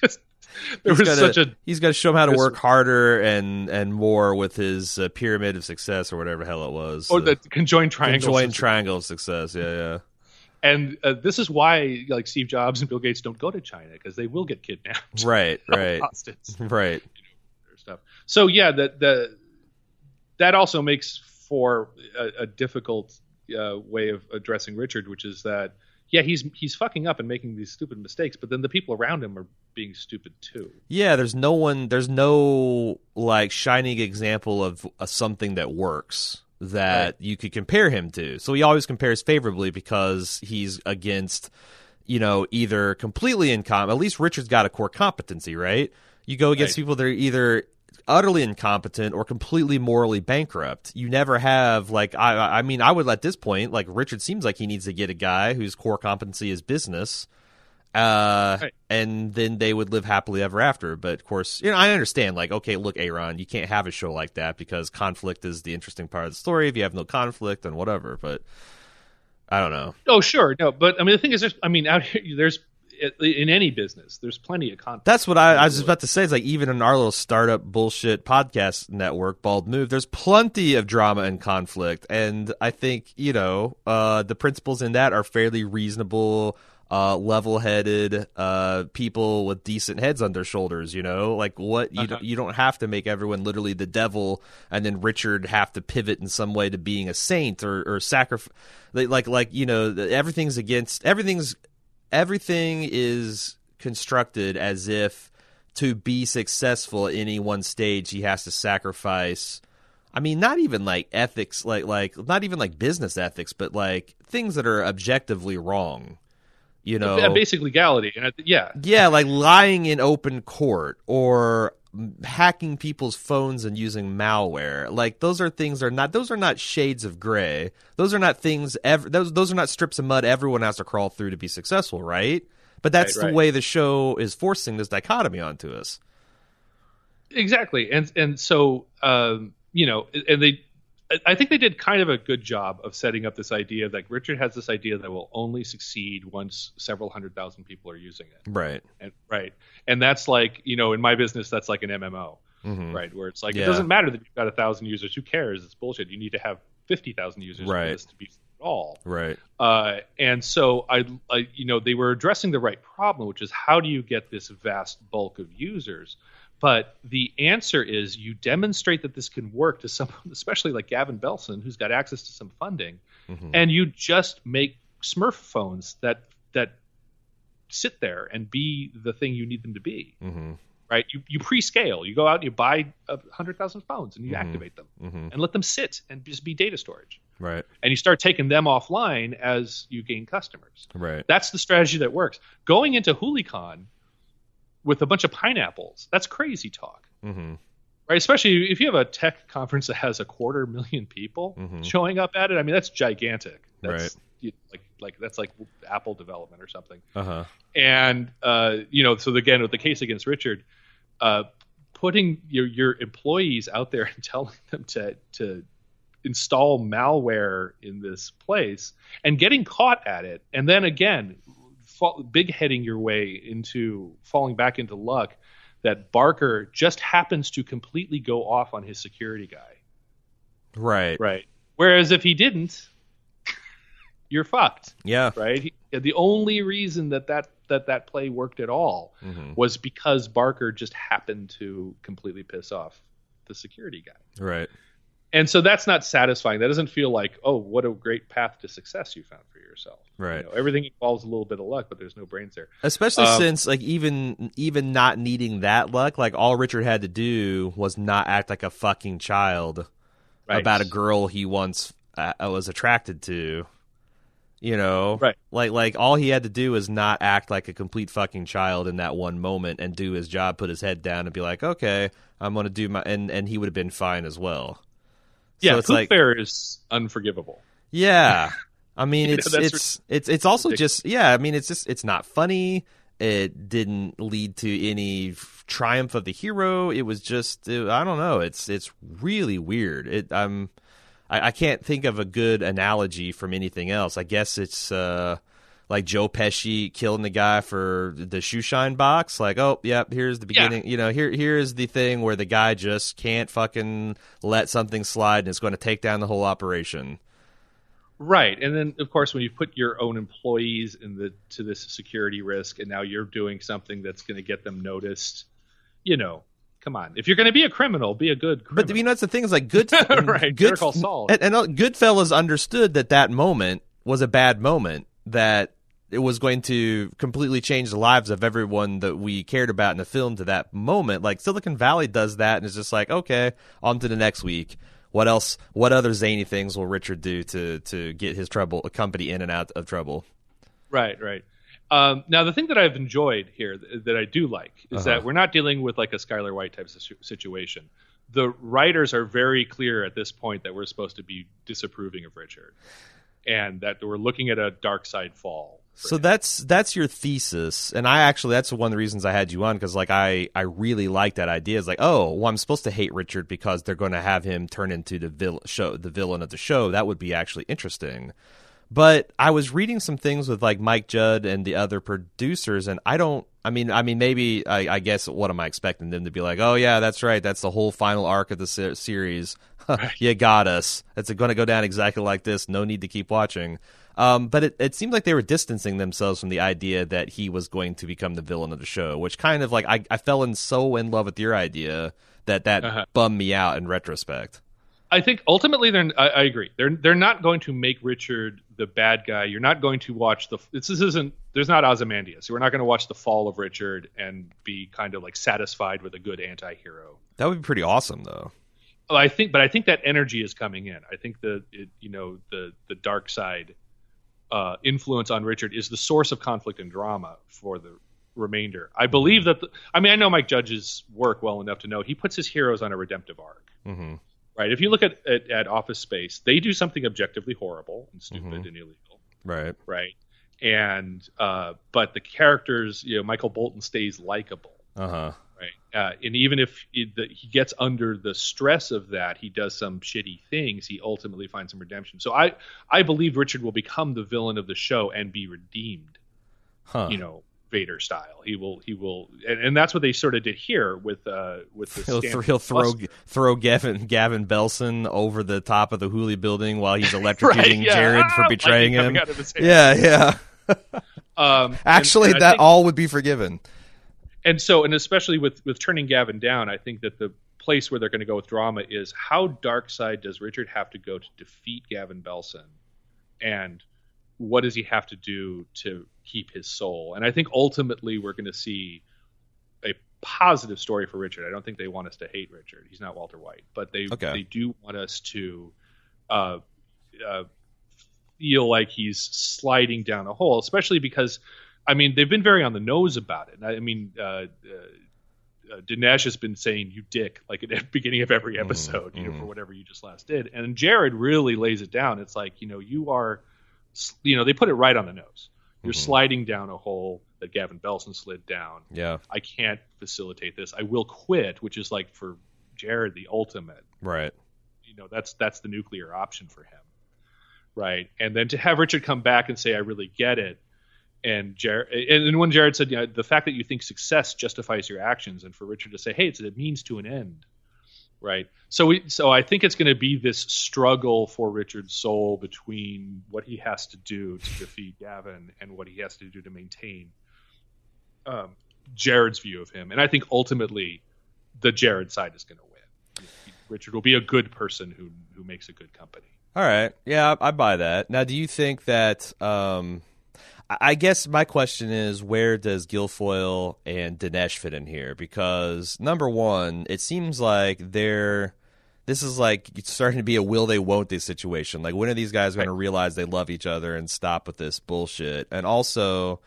Just, [laughs] there He's was gotta- such a He's got to show him how to This- work harder and and more with his uh, pyramid of success or whatever the hell it was. or Uh, the conjoined triangle. conjoined system. triangle of success. Yeah, yeah. and uh, this is why like Steve Jobs and Bill Gates don't go to China because they will get kidnapped. Right, [laughs] right, [laughs] right. stuff. So yeah, that the that also makes for a, a difficult uh, way of addressing Richard, which is that yeah, he's he's fucking up and making these stupid mistakes, but then the people around him are being stupid too. Yeah, there's no one, there's no like shining example of uh, something that works that Right. you could compare him to. So he always compares favorably because he's against, you know, either completely incompetent. At least Richard's got a core competency, right? You go against Right. people that are either utterly incompetent or completely morally bankrupt. You never have like I I mean I would at this point like Richard seems like he needs to get a guy whose core competency is business uh, Right. and then they would live happily ever after. But of course, you know, I understand. Like, okay, look, Aaron, you can't have a show like that because conflict is the interesting part of the story. If you have no conflict, then whatever. But I don't know. Oh sure, no, but I mean the thing is, there's, I mean out here, there's in any business. There's plenty of conflict. That's what I, I was about to say. It's like even in our little startup bullshit podcast network, Bald Move, there's plenty of drama and conflict, and I think you know uh, the principles in that are fairly reasonable. Uh, level-headed uh, people with decent heads on their shoulders. You know, like what you Uh-huh. don't, you don't have to make everyone literally the devil, and then Richard have to pivot in some way to being a saint or or sacrifice. Like like you know, everything's against everything's everything is constructed as if to be successful at any one stage he has to sacrifice I mean not even like ethics like like not even like business ethics but like things that are objectively wrong you know basic legality. Yeah, yeah like lying in open court or hacking people's phones and using malware like those are things are not those are not shades of gray those are not things ever those those are not strips of mud everyone has to crawl through to be successful right but that's Right, the right. way the show is forcing this dichotomy onto us exactly. And and so um, you know, and they, I- think they did kind of a good job of setting up this idea. Like Richard has this idea that will only succeed once several hundred thousand people are using it. right And right, and that's like you know, in my business, that's like an MMO. Mhm. right? Where it's like Yeah. it doesn't matter that you've got a thousand users. Who cares? It's bullshit. You need to have fifty thousand users Right. for this to be at all. right Uh, and so I, I, you know, they were addressing the right problem, which is how do you get this vast bulk of users? But the answer is you demonstrate that this can work to someone, [laughs] especially like Gavin Belson, who's got access to some funding, Mhm. and you just make Smurf phones that that sit there and be the thing you need them to be hmm right? You you pre-scale. You go out and you buy a hundred thousand phones and you Mhm. activate them hmm and let them sit and just be data storage. right And you start taking them offline as you gain customers. right That's the strategy that works. Going into Hoolicon with a bunch of pineapples, that's crazy talk. hmm Right, especially if you have a tech conference that has a quarter million people Mhm. showing up at it. I mean, that's gigantic. That's Right. you- like like that's like Apple development or something uh-huh and uh, you know, so again with the case against Richard, uh, putting your your employees out there [laughs] and telling them to to install malware in this place and getting caught at it, and then again, fall, big heading your way into falling back into luck that Barker just happens to completely go off on his security guy, right right? Whereas if he didn't, you're fucked yeah right? He, the only reason that that that that play worked at all hmm was because Barker just happened to completely piss off the security guy. right And so that's not satisfying. That doesn't feel like, oh, what a great path to success you found for yourself. Right. You know, everything involves a little bit of luck, but there's no brains there. Especially Um, since like even even not needing that luck, like all Richard had to do was not act like a fucking child Right. about a girl he once uh, was attracted to. You know, Right. Like like all he had to do was not act like a complete fucking child in that one moment and do his job, put his head down, and be like, okay, I'm gonna do my and and he would have been fine as well. Yeah, so it's like Fair is unforgivable. yeah. [laughs] I mean, You know, it's it's it's it's also just yeah. I mean, it's just it's not funny. It didn't lead to any f- triumph of the hero. It was just it- I don't know. It's it's really weird. It I'm I, I can't think of a good analogy from anything else. I guess it's uh like Joe Pesci killing the guy for the shoe shine box. Like, oh, yep, here's the Yeah. beginning. You know, here here's the thing where the guy just can't fucking let something slide and it's going to take down the whole operation. Right. And then of course when you put your own employees in the to this security risk and now you're doing something that's going to get them noticed, you know, come on. If you're going to be a criminal, be a good criminal. But you know, that's the thing is like good, [laughs] Right, good, Better Call Saul. and, and Goodfellas understood that that moment was a bad moment. That it was going to completely change the lives of everyone that we cared about in the film to that moment. Like Silicon Valley does that, and it's just like, okay, on to the next week. What else? What other zany things will Richard do to to get his trouble, a company in and out of trouble? Right, right. Um, now, the thing that I've enjoyed here th- that I do like is Uh-huh. that we're not dealing with like a Skyler White type situ- situation. The writers are very clear at this point that we're supposed to be disapproving of Richard, and that we're looking at a dark side fall. So that's that's your thesis, and I actually that's one of the reasons I had you on because like I I really like that idea. It's like oh well I'm supposed to hate Richard because they're going to have him turn into the vil- show the villain of the show. That would be actually interesting. But I was reading some things with like Mike Judge and the other producers, and I don't. I mean, I mean, maybe I, I guess what am I expecting them to be like? Oh yeah, that's right. That's the whole final arc of the se- series. [laughs] you got us. It's going to go down exactly like this. No need to keep watching. Um, but it, it seemed like they were distancing themselves from the idea that he was going to become the villain of the show, which kind of like I, I fell in so in love with your idea that that uh-huh. bummed me out in retrospect. I think ultimately they're. I, I, agree. They're they're not going to make Richard the bad guy. You're not going to watch the. This, this isn't. There's not Ozymandias. We're not going to watch the fall of Richard and be kind of like satisfied with a good anti-hero. That would be pretty awesome, though. I think, but I think that energy is coming in. I think the it, you know the the dark side uh, influence on Richard is the source of conflict and drama for the remainder. I believe that. The, I mean, I know Mike Judge's work well enough to know he puts his heroes on a redemptive arc. Mm-hmm. Right. If you look at, at, at Office Space, they do something objectively horrible and stupid mm-hmm. and illegal. Right. Right. And uh, but the characters, you know, Michael Bolton stays likable. Uh huh right? Uh, and even if he, the, he gets under the stress of that, he does some shitty things. He ultimately finds some redemption. So I I believe Richard will become the villain of the show and be redeemed. Huh. You know, Vader style. He will he will, and, and that's what they sort of did here with uh with the he'll, th- he'll throw throw Gavin Gavin Belson over the top of the Hooli building while he's [laughs] electrocuting right, yeah. Jared for betraying him. Yeah, yeah. [laughs] um, Actually, and, and that think, all would be forgiven and so and especially with with turning Gavin down, I think that the place where they're going to go with drama is how dark side does Richard have to go to defeat Gavin Belson, and what does he have to do to keep his soul? And I think ultimately we're going to see a positive story for Richard. I don't think they want us to hate Richard. He's not Walter White, but they okay. they do want us to uh, uh, feel like he's sliding down a hole, especially because I mean, they've been very on the nose about it. I mean, uh, uh, uh, Dinesh has been saying "you dick" like at the beginning of every mm-hmm, episode, mm-hmm. you know, for mm-hmm. whatever you just last did. And Jared really lays it down. It's like you know, you are, you know, they put it right on the nose. You're mm-hmm. sliding down a hole that Gavin Belson slid down. Yeah, I can't facilitate this. I will quit, which is like for Jared the ultimate. Right. You know, that's that's the nuclear option for him. Right. And then to have Richard come back and say, "I really get it." And Jared, and when Jared said, you know, the fact that you think success justifies your actions, and for Richard to say, hey, it's a means to an end, right? So we, so I think it's going to be this struggle for Richard's soul between what he has to do to defeat Gavin and what he has to do to maintain um, Jared's view of him, and I think ultimately the Jared side is going to win. Richard will be a good person who who makes a good company. All right, yeah, I buy that. Now, do you think that? Um I guess my question is where does Gilfoyle and Dinesh fit in here? Because number one, it seems like they're this is like starting to be a will they won't they situation. Like when are these guys going to realize they love each other and stop with this bullshit? And also,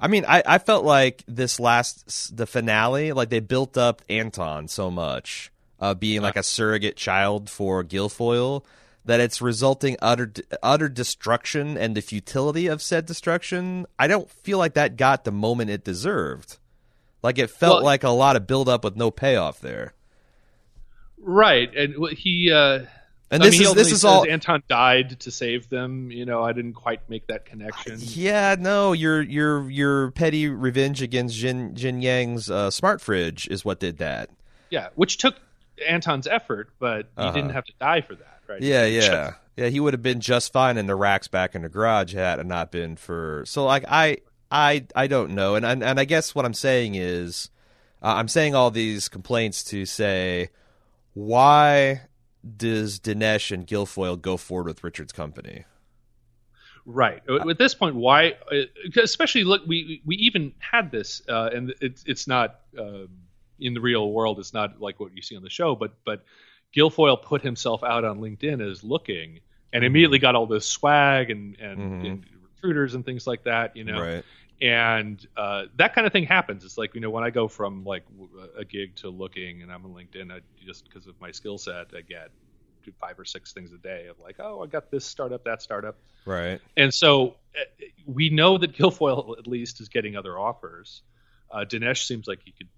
I mean, I, I felt like this last the finale, like they built up Anton so much, uh, being like a surrogate child for Gilfoyle that it's resulting utter utter destruction and the futility of said destruction. I don't feel like that got the moment it deserved. Like it felt well, like a lot of build up with no payoff there. Right, and he. Uh, and this I mean, is this is all Anton died to save them. You know, I didn't quite make that connection. Yeah, no, your your your petty revenge against Jin Jian-Yang's uh, smart fridge is what did that. Yeah, which took Anton's effort, but he uh-huh. didn't have to die for that? Yeah, yeah, yeah. He would have been just fine in the racks back in the garage had it not been for. So like I, I, I don't know, and and, and I guess what I'm saying is, uh, I'm saying all these complaints to say, why does Dinesh and Gilfoyle go forward with Richard's company? Right. At this point, why? Uh, especially look, we we even had this, uh, and it's it's not um, in the real world. It's not like what you see on the show, but but Gilfoyle put himself out on LinkedIn as looking, and mm-hmm. immediately got all this swag and and, mm-hmm. and, recruiters and things like that. You know, right. and uh, that kind of thing happens. It's like you know when I go from like a gig to looking, and I'm on LinkedIn, I, just because of my skill set, I get five or six things a day of like, oh, I got this startup, that startup, right. And so uh, we know that Gilfoyle at least is getting other offers. Uh, Dinesh seems like he could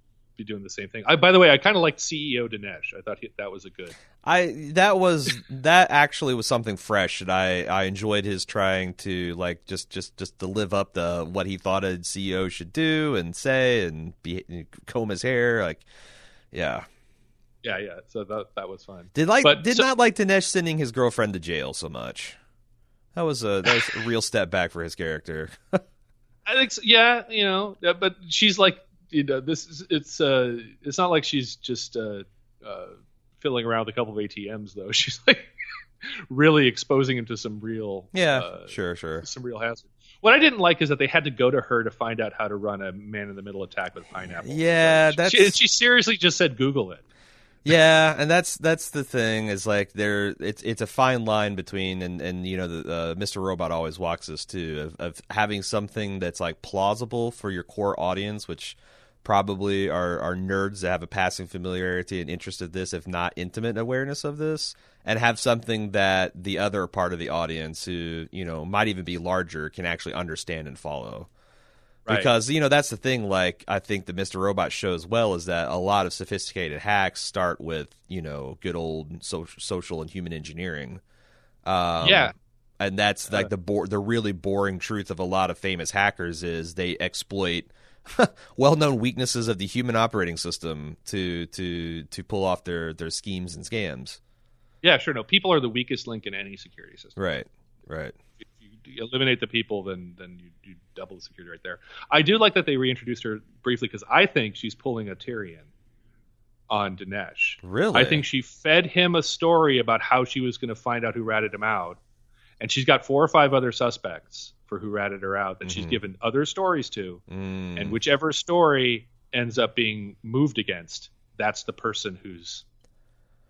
be doing the same thing. I, by the way, I kind of liked CEO Dinesh. I thought he, that was a good. I that was that actually was something fresh, and I I enjoyed his trying to like just just just to live up the what he thought a CEO should do and say and be comb his hair like yeah yeah yeah. So that that was fun. Did like But did so- not like Dinesh sending his girlfriend to jail so much. That was a that was a real step back for his character. [laughs] I think so, yeah, you know, yeah, but she's like you know this is it's uh it's not like she's just uh uh filling around with a couple of ATMs though. [laughs] She's like really exposing him to some real yeah, uh, sure, sure. some real hazard. What I didn't like is that they had to go to her to find out how to run a man in the middle attack with pineapple. Yeah, She- that's she, she seriously just said Google it. Yeah, and that's that's the thing is like there it's it's a fine line between and and you know the uh, Mr. Robot always walks this too of, of having something that's like plausible for your core audience, which probably are are nerds that have a passing familiarity and interest of this, if not intimate awareness of this, and have something that the other part of the audience who you know might even be larger can actually understand and follow Right. because you know that's the thing like i think the mr robot shows well is that a lot of sophisticated hacks start with you know good old so- social and human engineering um, Yeah. and that's like Uh, the bo- the really boring truth of a lot of famous hackers is they exploit [laughs] well-known weaknesses of the human operating system to to to pull off their their schemes and scams Yeah, sure. No, people are the weakest link in any security system. right right If you eliminate the people, then then you, you double the security right there. I do like that they reintroduced her briefly because I think she's pulling a Tyrion on Dinesh. really I think she fed him a story about how she was going to find out who ratted him out, and she's got four or five other suspects for who ratted her out that she's Mhm. given other stories to, Mm. and whichever story ends up being moved against, that's the person who's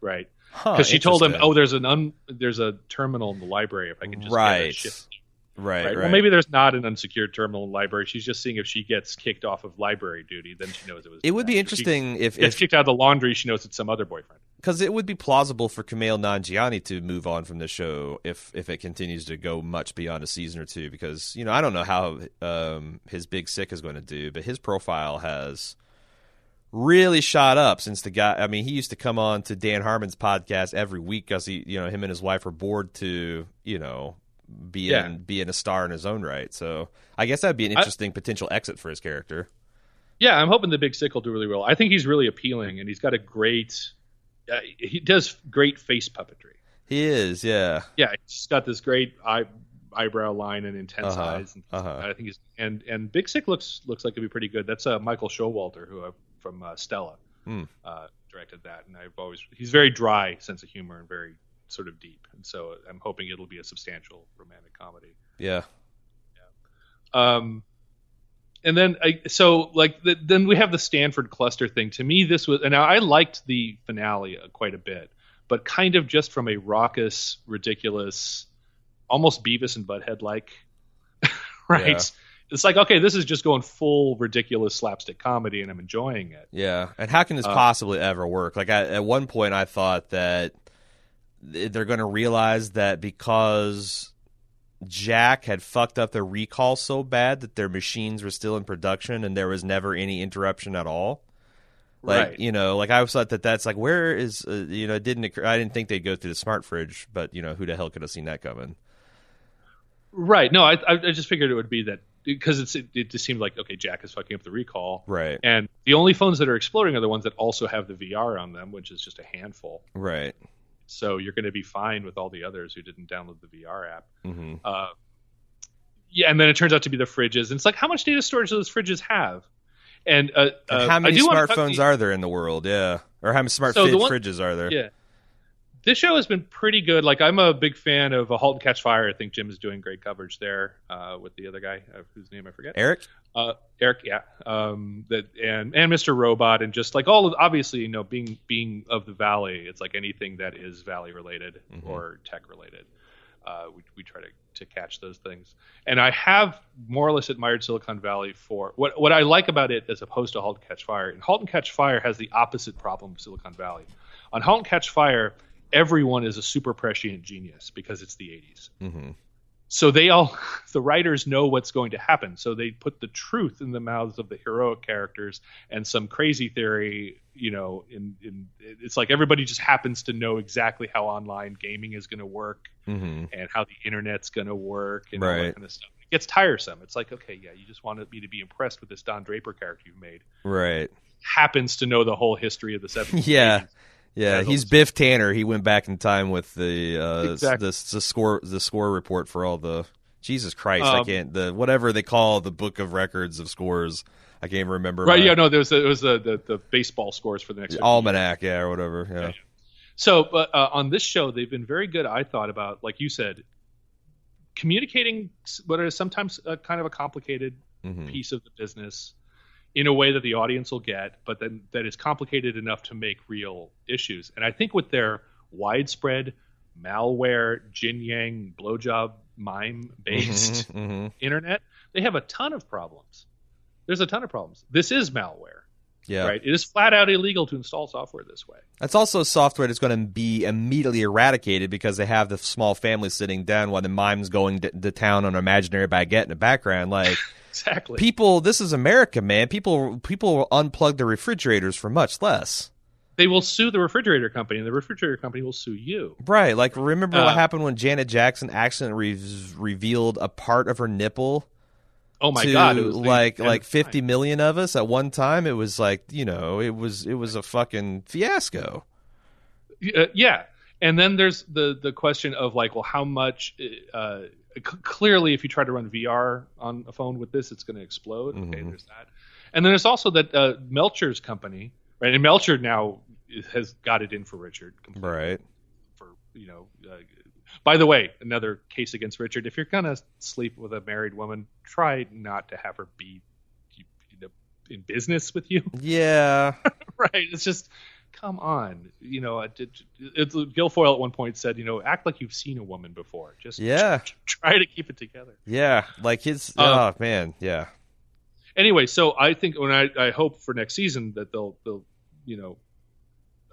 right. Huh, Because she told him, "Oh, there's an un, there's a terminal in the library. If I can just get a right shift right Right. right Well, maybe there's not an unsecured terminal in the library. She's just seeing if she gets kicked off of library duty, then she knows it was. it would be Dinesh. If she interesting if, Gets if kicked out of the laundry, she knows it's some other boyfriend. because it would be plausible for Kumail Nanjiani to move on from the show if if it continues to go much beyond a season or two. Because you know I don't know how um, his Big Sick is going to do, but his profile has really shot up since the guy. I mean, he used to come on to Dan Harmon's podcast every week because he, you know, him and his wife were bored to, you know, being Yeah. being a star in his own right. So I guess that'd be an I- interesting potential exit for his character. Yeah, I'm hoping the Big Sick will do really well. I think he's really appealing, and he's got a great. Uh, he does great face puppetry. He is, yeah. Yeah, he's got this great eye, eyebrow line and intense Uh-huh, eyes. And uh-huh. I think he's and and Big Sick looks looks like it'd be pretty good. That's uh, Michael Showalter, who uh, from uh, Stella Hmm. uh, directed that, and I've always he's very dry sense of humor and very sort of deep, and so I'm hoping it'll be a substantial romantic comedy. Yeah. Um, and then I so like the, then we have the Stanford cluster thing. To me, this was and now I liked the finale uh, quite a bit, but kind of just from a raucous, ridiculous, almost Beavis and Butthead like, [laughs] right? Yeah. It's like okay, this is just going full ridiculous slapstick comedy, and I'm enjoying it. Yeah, and how can this Uh, possibly ever work? Like I, at one point, I thought that th- they're going to realize that because Jack had fucked up their recall so bad that their machines were still in production and there was never any interruption at all. Like Right. you know, like I always thought that that's like where is uh, you know it didn't occur, I didn't think they'd go through the smart fridge, but you know who the hell could have seen that coming? Right? No, I I I just figured it would be that because it's it, it just seemed like okay, Jack is fucking up the recall. Right, And the only phones that are exploding are the ones that also have the VR on them, which is just a handful. right. So you're going to be fine with all the others who didn't download the VR app. hmm Uh, yeah, and then it turns out to be the fridges, and it's like, how much data storage do those fridges have? And, uh, And uh, how many I do wanna talk- smartphones are there in the world? Yeah, or how many smart So fridge one- fridges are there? Yeah. This show has been pretty good. Like, I'm a big fan of a Halt and Catch Fire. I think Jim is doing great coverage there uh, with the other guy, uh, whose name I forget. Eric. uh, Eric, yeah, um, that and and Mr. Robot, and just like all of obviously, you know, being being of the Valley, it's like anything that is Valley related Mhm. or tech related. Uh, we we try to to catch those things, and I have more or less admired Silicon Valley for what what I like about it as opposed to Halt and Catch Fire. And Halt and Catch Fire has the opposite problem of Silicon Valley. On Halt and Catch Fire, everyone is a super prescient genius because it's the 80s hmm so they all [laughs] the writers know what's going to happen so they put the truth in the mouths of the heroic characters and some crazy theory you know in, in it's like everybody just happens to know exactly how online gaming is going to work hmm and how the internet's going to work and all Right. that kind of stuff it gets tiresome it's like okay yeah you just wanted me to be impressed with this don draper character you've made Right. happens to know the whole history of the 70s [laughs] Yeah. 80s. Yeah, he's. Biff Tanner. He went back in time with the uh, Exactly. the, the score the score report for all the Jesus Christ. I Um, can't the whatever they call the book of records of scores. I can't even remember. right my- yeah no there was the, it was the, the the baseball scores for the next 50 years. almanac, yeah, or whatever. Yeah. So, but uh, on this show, they've been very good. I thought about, like you said, communicating what is sometimes a kind of a complicated hmm piece of the business in a way that the audience will get, but then that is complicated enough to make real issues. And I think with their widespread malware, Jian-Yang, blowjob mime based hmm internet, they have a ton of problems. There's a ton of problems. This is malware, Yeah. right? It is flat out illegal to install software this way. That's also software that's going to be immediately eradicated because they have the small family sitting down while the mime's going to, to town on an imaginary baguette in the background. Like [laughs] Exactly. people, this is America, man. People people will unplug their refrigerators for much less. they will sue the refrigerator company, and the refrigerator company will sue you. Right. Like, remember Uh, what happened when Janet Jackson accidentally re- revealed a part of her nipple Oh my to god! It was the like like of fifty time. million of us at one time? It was like you know, it was it was a fucking fiasco. Uh, yeah, and then there's the the question of like, well, how much? Uh, c- clearly, if you try to run VR on a phone with this, it's going to explode. Okay, Mhm. there's that. And then there's also that uh, Melcher's company, right? And Melcher now has got it in for Richard, completely. Right. For you know. By the way, another case against Richard. If you're gonna sleep with a married woman, try not to have her be in business with you. [laughs] Yeah. right. It's just, come on. You know, it, it, it's, Gilfoyle at one point said, you know, act like you've seen a woman before. Just Yeah. try to keep it together. Yeah. Like his. Um, oh man. Yeah. Anyway, so I think when I, I hope for next season that they'll they'll you know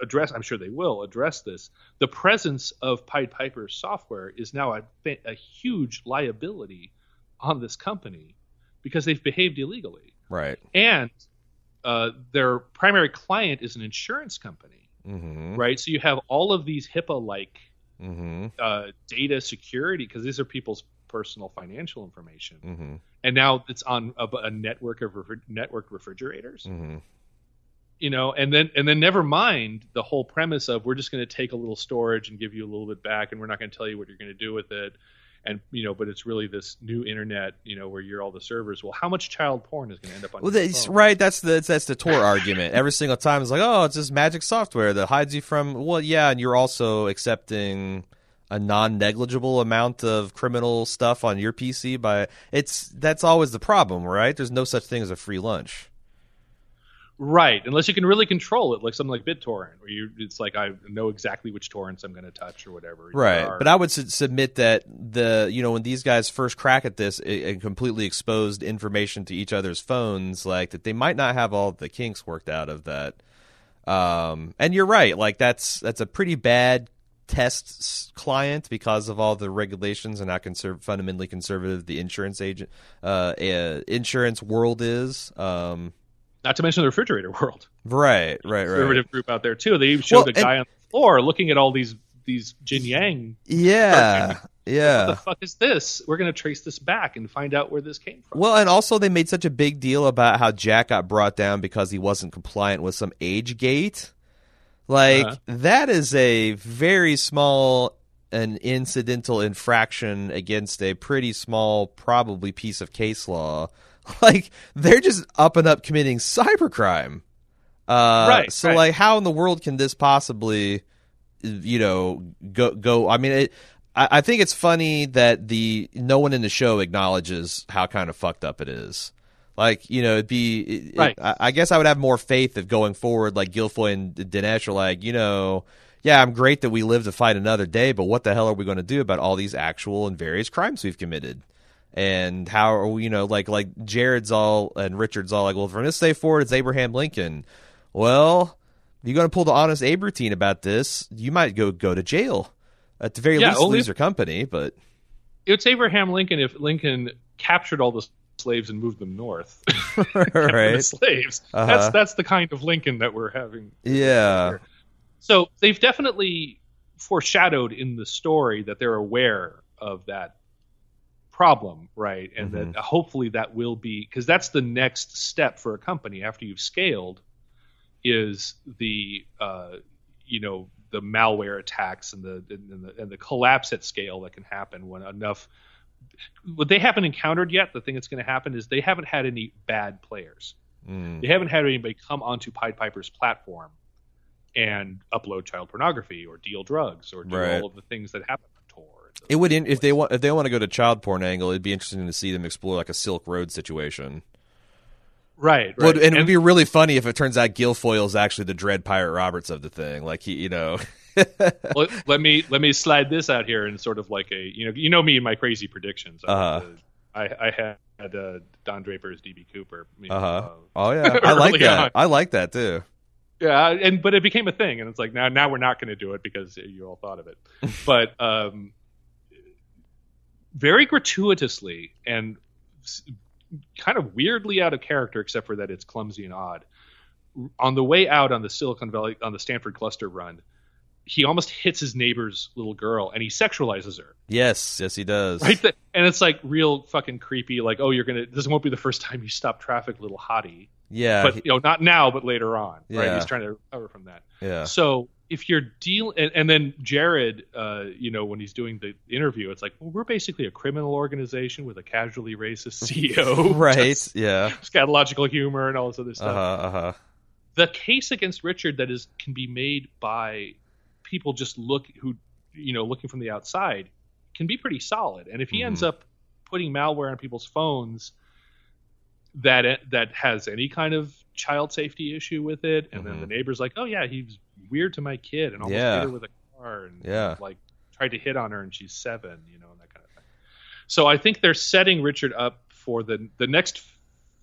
address. I'm sure they will address this. The presence of Pied Piper software is now a, a huge liability on this company because they've behaved illegally, Right. and uh, their primary client is an insurance company. Mm-hmm. right? So you have all of these HIPAA-like Mm-hmm. uh, data security because these are people's personal financial information, Mm-hmm. and now it's on a, a network of refri- networked refrigerators, Mm-hmm. You know, and then and then never mind the whole premise of we're just going to take a little storage and give you a little bit back, and we're not going to tell you what you're going to do with it. And you know, but it's really this new internet, you know, where you're all the servers. Well, how much child porn is going to end up on? Well, your that's phone? right. That's the that's the Tor argument. Every single time it's like, oh, it's this magic software that hides you from. Well, yeah, and you're also accepting a non-negligible amount of criminal stuff on your PC. By it's that's always the problem, right? There's no such thing as a free lunch. Right, unless you can really control it, like something like BitTorrent, where you it's like I know exactly which torrents I'm going to touch or whatever. Right, are- but I would su- submit that the you know when these guys first crack at this and completely exposed information to each other's phones, like that they might not have all the kinks worked out of that. Um, and you're right, like that's that's a pretty bad test client because of all the regulations and how conserv- fundamentally conservative the insurance agent uh, uh insurance world is. Um, not to mention the refrigerator world, right, right, right. conservative group out there too. They even showed Well, a guy on the floor looking at all these these Jian-Yang. Yeah, What yeah. the fuck is this? We're going to trace this back and find out where this came from. Well, and also they made such a big deal about how Jack got brought down because he wasn't compliant with some age gate. Like Uh-huh. that is a very small and incidental infraction against a pretty small probably piece of case law. [laughs] Like they're just up and up committing cybercrime. Uh, Right, So right. like, how in the world can this possibly, you know, go go? I mean, it, I, I think it's funny that the no one in the show acknowledges how kind of fucked up it is. Like, you know, it'd be. It, it- Right. I, I guess I would have more faith if going forward, like Gilfoyle and Dinesh are like, you know, yeah, I'm great that we live to fight another day, but what the hell are we going to do about all these actual and various crimes we've committed? And how are we, you know, like like Jared's all and Richard's all like, well, from this day forward, it's Abraham Lincoln. Well, if you're going to pull the honest Abe routine about this, you might go go to jail. At the very Yeah, least, lose if- your company. But it's Abraham Lincoln if Lincoln captured all the slaves and moved them north. [laughs] [laughs] Right. slaves. Uh-huh. That's that's the kind of Lincoln that we're having. Yeah. here. So they've definitely foreshadowed in the story that they're aware of that problem, right? And Mhm. that hopefully that will be because that's the next step for a company after you've scaled is the uh, you know the malware attacks and the, and the and the collapse at scale that can happen when enough what they haven't encountered yet the thing that's going to happen is they haven't had any bad players Mm. they haven't had anybody come onto Pied Piper's platform and upload child pornography or deal drugs or do Right. all of the things that happen. It would in, if they want if they want to go to child porn angle, it'd be interesting to see them explore like a Silk Road situation. right, right. Would, and, it would be really funny if it turns out Gilfoyle is actually the Dread Pirate Roberts of the thing. Like he, you know, [laughs] let, let me let me slide this out here and sort of like a you know you know me and my crazy predictions. I- Uh-huh. I, I had uh, Don Draper as DB Cooper. you know, uh huh. uh, Oh yeah, [laughs] I like that. on. I like that too. Yeah, and but it became a thing, and it's like now now we're not going to do it because you all thought of it. [laughs] but um, very gratuitously and kind of weirdly out of character, except for that it's clumsy and odd. On the way out on the Silicon Valley on the Stanford cluster run, he almost hits his neighbor's little girl and he sexualizes her. Yes, yes, he does. Right, th- and it's like real fucking creepy. Like, oh, you're gonna. This won't be the first time you stop traffic, little hottie. Yeah, but he- you know, not now, but later on. Right? He's trying to recover from that. yeah, So if you're deal, and, and then Jared, uh, you know, when he's doing the interview, it's like, well, we're basically a criminal organization with a casually racist [laughs] CEO, right. Just Yeah. scatological humor and all this other stuff. huh. Uh huh. The case against Richard that is can be made by people just look who, you know, looking from the outside, can be pretty solid. And if he ends Mhm. up putting malware on people's phones that that has any kind of child safety issue with it, and then Mhm. the neighbor's like, "Oh yeah, he's weird to my kid and almost Yeah. hit her with a car and Yeah. like tried to hit on her and she's seven, you know, and that kind of thing." So I think they're setting Richard up for the the next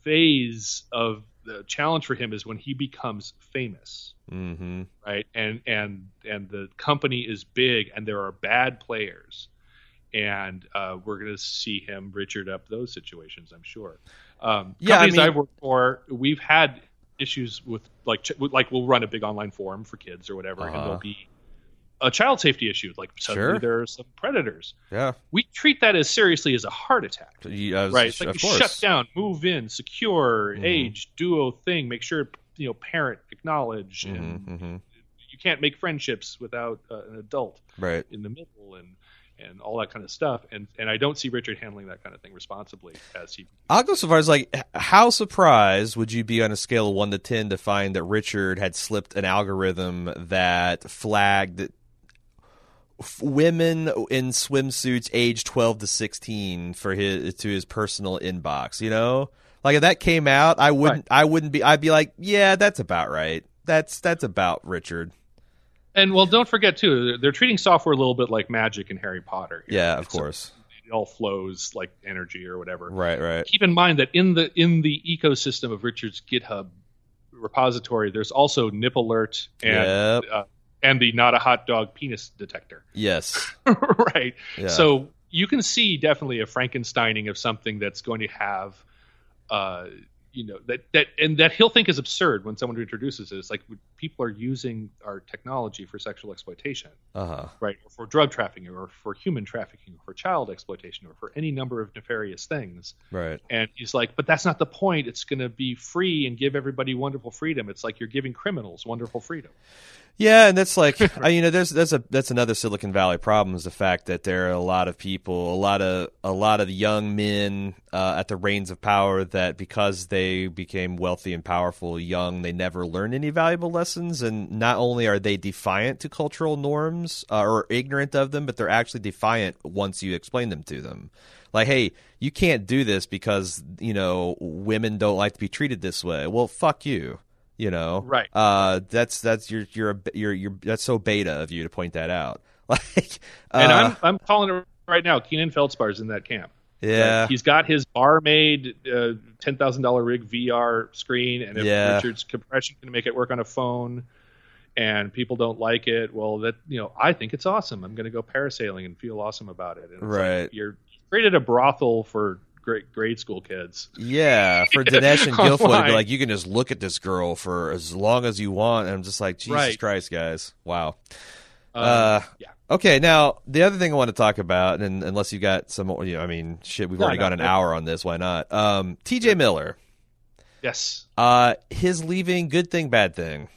phase of the challenge for him is when he becomes famous Mm-hmm. right and and and the company is big and there are bad players and uh, we're going to see him richard up those situations i'm sure um, Yeah, I companies mean- i've worked for we've had issues with like ch- like we'll run a big online forum for kids or whatever and Uh-huh. there'll be a child safety issue like suddenly Sure. there are some predators Yeah. we treat that as seriously as a heart attack was- right? It's like you shut down, move in, secure, Mhm. age, duo thing, make sure you know parent acknowledge, and hmm hmm you can't make friendships without uh, an adult Right. in the middle, and and all that kind of stuff. And and I don't see Richard handling that kind of thing responsibly as he. I'll go so far as like, how surprised would you be on a scale of one to ten to find that Richard had slipped an algorithm that flagged f- women in swimsuits aged twelve to sixteen for his to his personal inbox? You know, like if that came out, I wouldn't. I wouldn't be. I'd be like, yeah, that's about right. That's that's about Richard. And well, don't forget too, they're, they're treating software a little bit like magic in Harry Potter. here. Yeah, of It's- course. it all flows like energy or whatever. Right. Right. keep in mind that in the in the ecosystem of Richard's GitHub repository, there's also Nip Alert and Yep. uh, and the not a hot dog penis detector, [laughs] Yes. right? Yeah. So you can see definitely a Frankensteining of something that's going to have, uh, you know, that that and that he'll think is absurd when someone introduces it. It's like people are using our technology for sexual exploitation Uh huh. right, or for drug trafficking, or for human trafficking, or for child exploitation, or for any number of nefarious things. Right. And he's like, but that's not the point. It's going to be free and give everybody wonderful freedom. It's like you're giving criminals wonderful freedom. Yeah, and that's like [laughs] I, you know, there's that's a that's another Silicon Valley problem is the fact that there are a lot of people, a lot of a lot of young men uh, at the reins of power that because they became wealthy and powerful young, they never learned any valuable lessons, and not only are they defiant to cultural norms uh, or ignorant of them, but they're actually defiant once you explain them to them. Like, hey, you can't do this because you know women don't like to be treated this way. Well, fuck you. You know, Right. uh, that's that's you're you're a, you're you're that's so beta of you to point that out. [laughs] Like, And uh, I'm I'm calling it right now. Keenan Feldspar's in that camp. yeah, He's got his barmaid uh, ten thousand dollar rig VR screen, and if Yeah. Richard's compression can make it work on a phone, and people don't like it, well, that you know, I think it's awesome. I'm going to go parasailing and feel awesome about it. And it's like, Right. you're created a brothel for grade grade school kids. Yeah, for [laughs] Dinesh and Gilfoyle to be like, you can just look at this girl for as long as you want, and I'm just like, Jesus Right. Christ, guys, wow. Um, Uh, yeah. Okay, now the other thing I want to talk about, and unless you got some, you know, I mean, shit, we've No, already no, got an no. hour on this. Why not? Um, T.J. Miller, Yes. uh, his leaving, good thing, bad thing.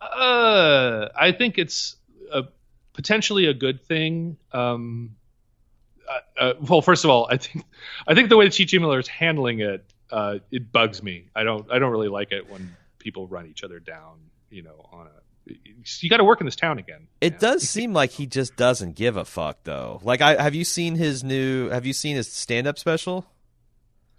Uh, I think it's a, potentially a good thing. Um, uh, uh, well, first of all, I think I think the way that T.J. Miller is handling it, uh, it bugs me. I don't I don't really like it when people run each other down. You know, on a you got to work in this town again. It does seem like he just doesn't give a fuck, though. Like, I have you seen his new? Have you seen his stand-up special?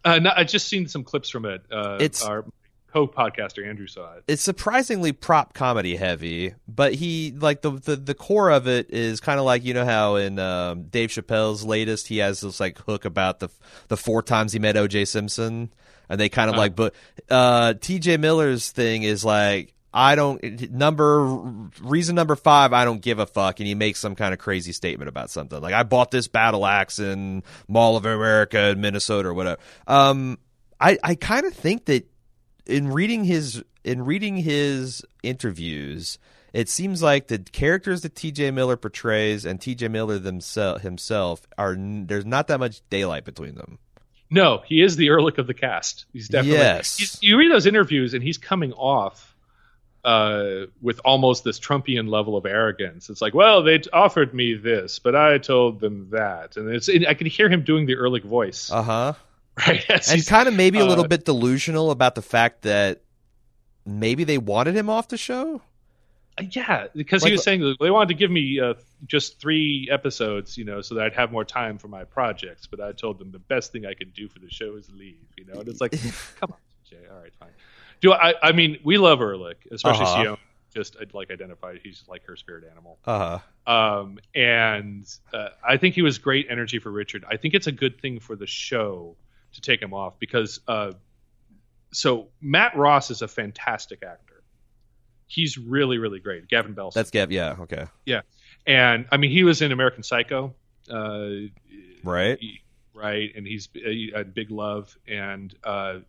Uh, no, I just seen some clips from it. Uh, It's- our co-podcaster Andrew saw it. it's surprisingly prop comedy heavy, but he like the the, the core of it is kind of like you know how in um, Dave Chappelle's latest he has this like hook about the the four times he met O.J. Simpson, and they kind of Uh. like but uh, T.J. Miller's thing is like. I don't number reason number five. I don't give a fuck, and he makes some kind of crazy statement about something like I bought this battle axe in Mall of America in Minnesota or whatever. Um, I I kind of think that in reading his in reading his interviews, it seems like the characters that T.J. Miller portrays and T.J. Miller themself himself are there's not that much daylight between them. No, he is the Ehrlich of the cast. He's definitely. Yes. he's- you read those interviews, and he's coming off uh, with almost this Trumpian level of arrogance. It's like, well, they offered me this, but I told them that, and it's. I can hear him doing the Ehrlich voice, Uh huh. [laughs] right? As And he's- kind of maybe a little uh, bit delusional about the fact that maybe they wanted him off the show. yeah, because Like- he was saying they wanted to give me uh, just three episodes, you know, so that I'd have more time for my projects. But I told them the best thing I could do for the show is leave, you know. And it's like, [laughs] come on, Jay. All right, fine. Do I? I mean, we love Ehrlich, especially Uh-huh. Sion. Just uh, like identified, he's like her spirit animal. Uh huh. Um, and uh, I think he was great energy for Richard. I think it's a good thing for the show to take him off because uh, so Matt Ross is a fantastic actor. He's really, really great. Gavin Belson. That's Gav. Yeah. Okay. Yeah, and I mean, he was in American Psycho, uh, Right. he- right, and he's uh, had Big Love, and uh,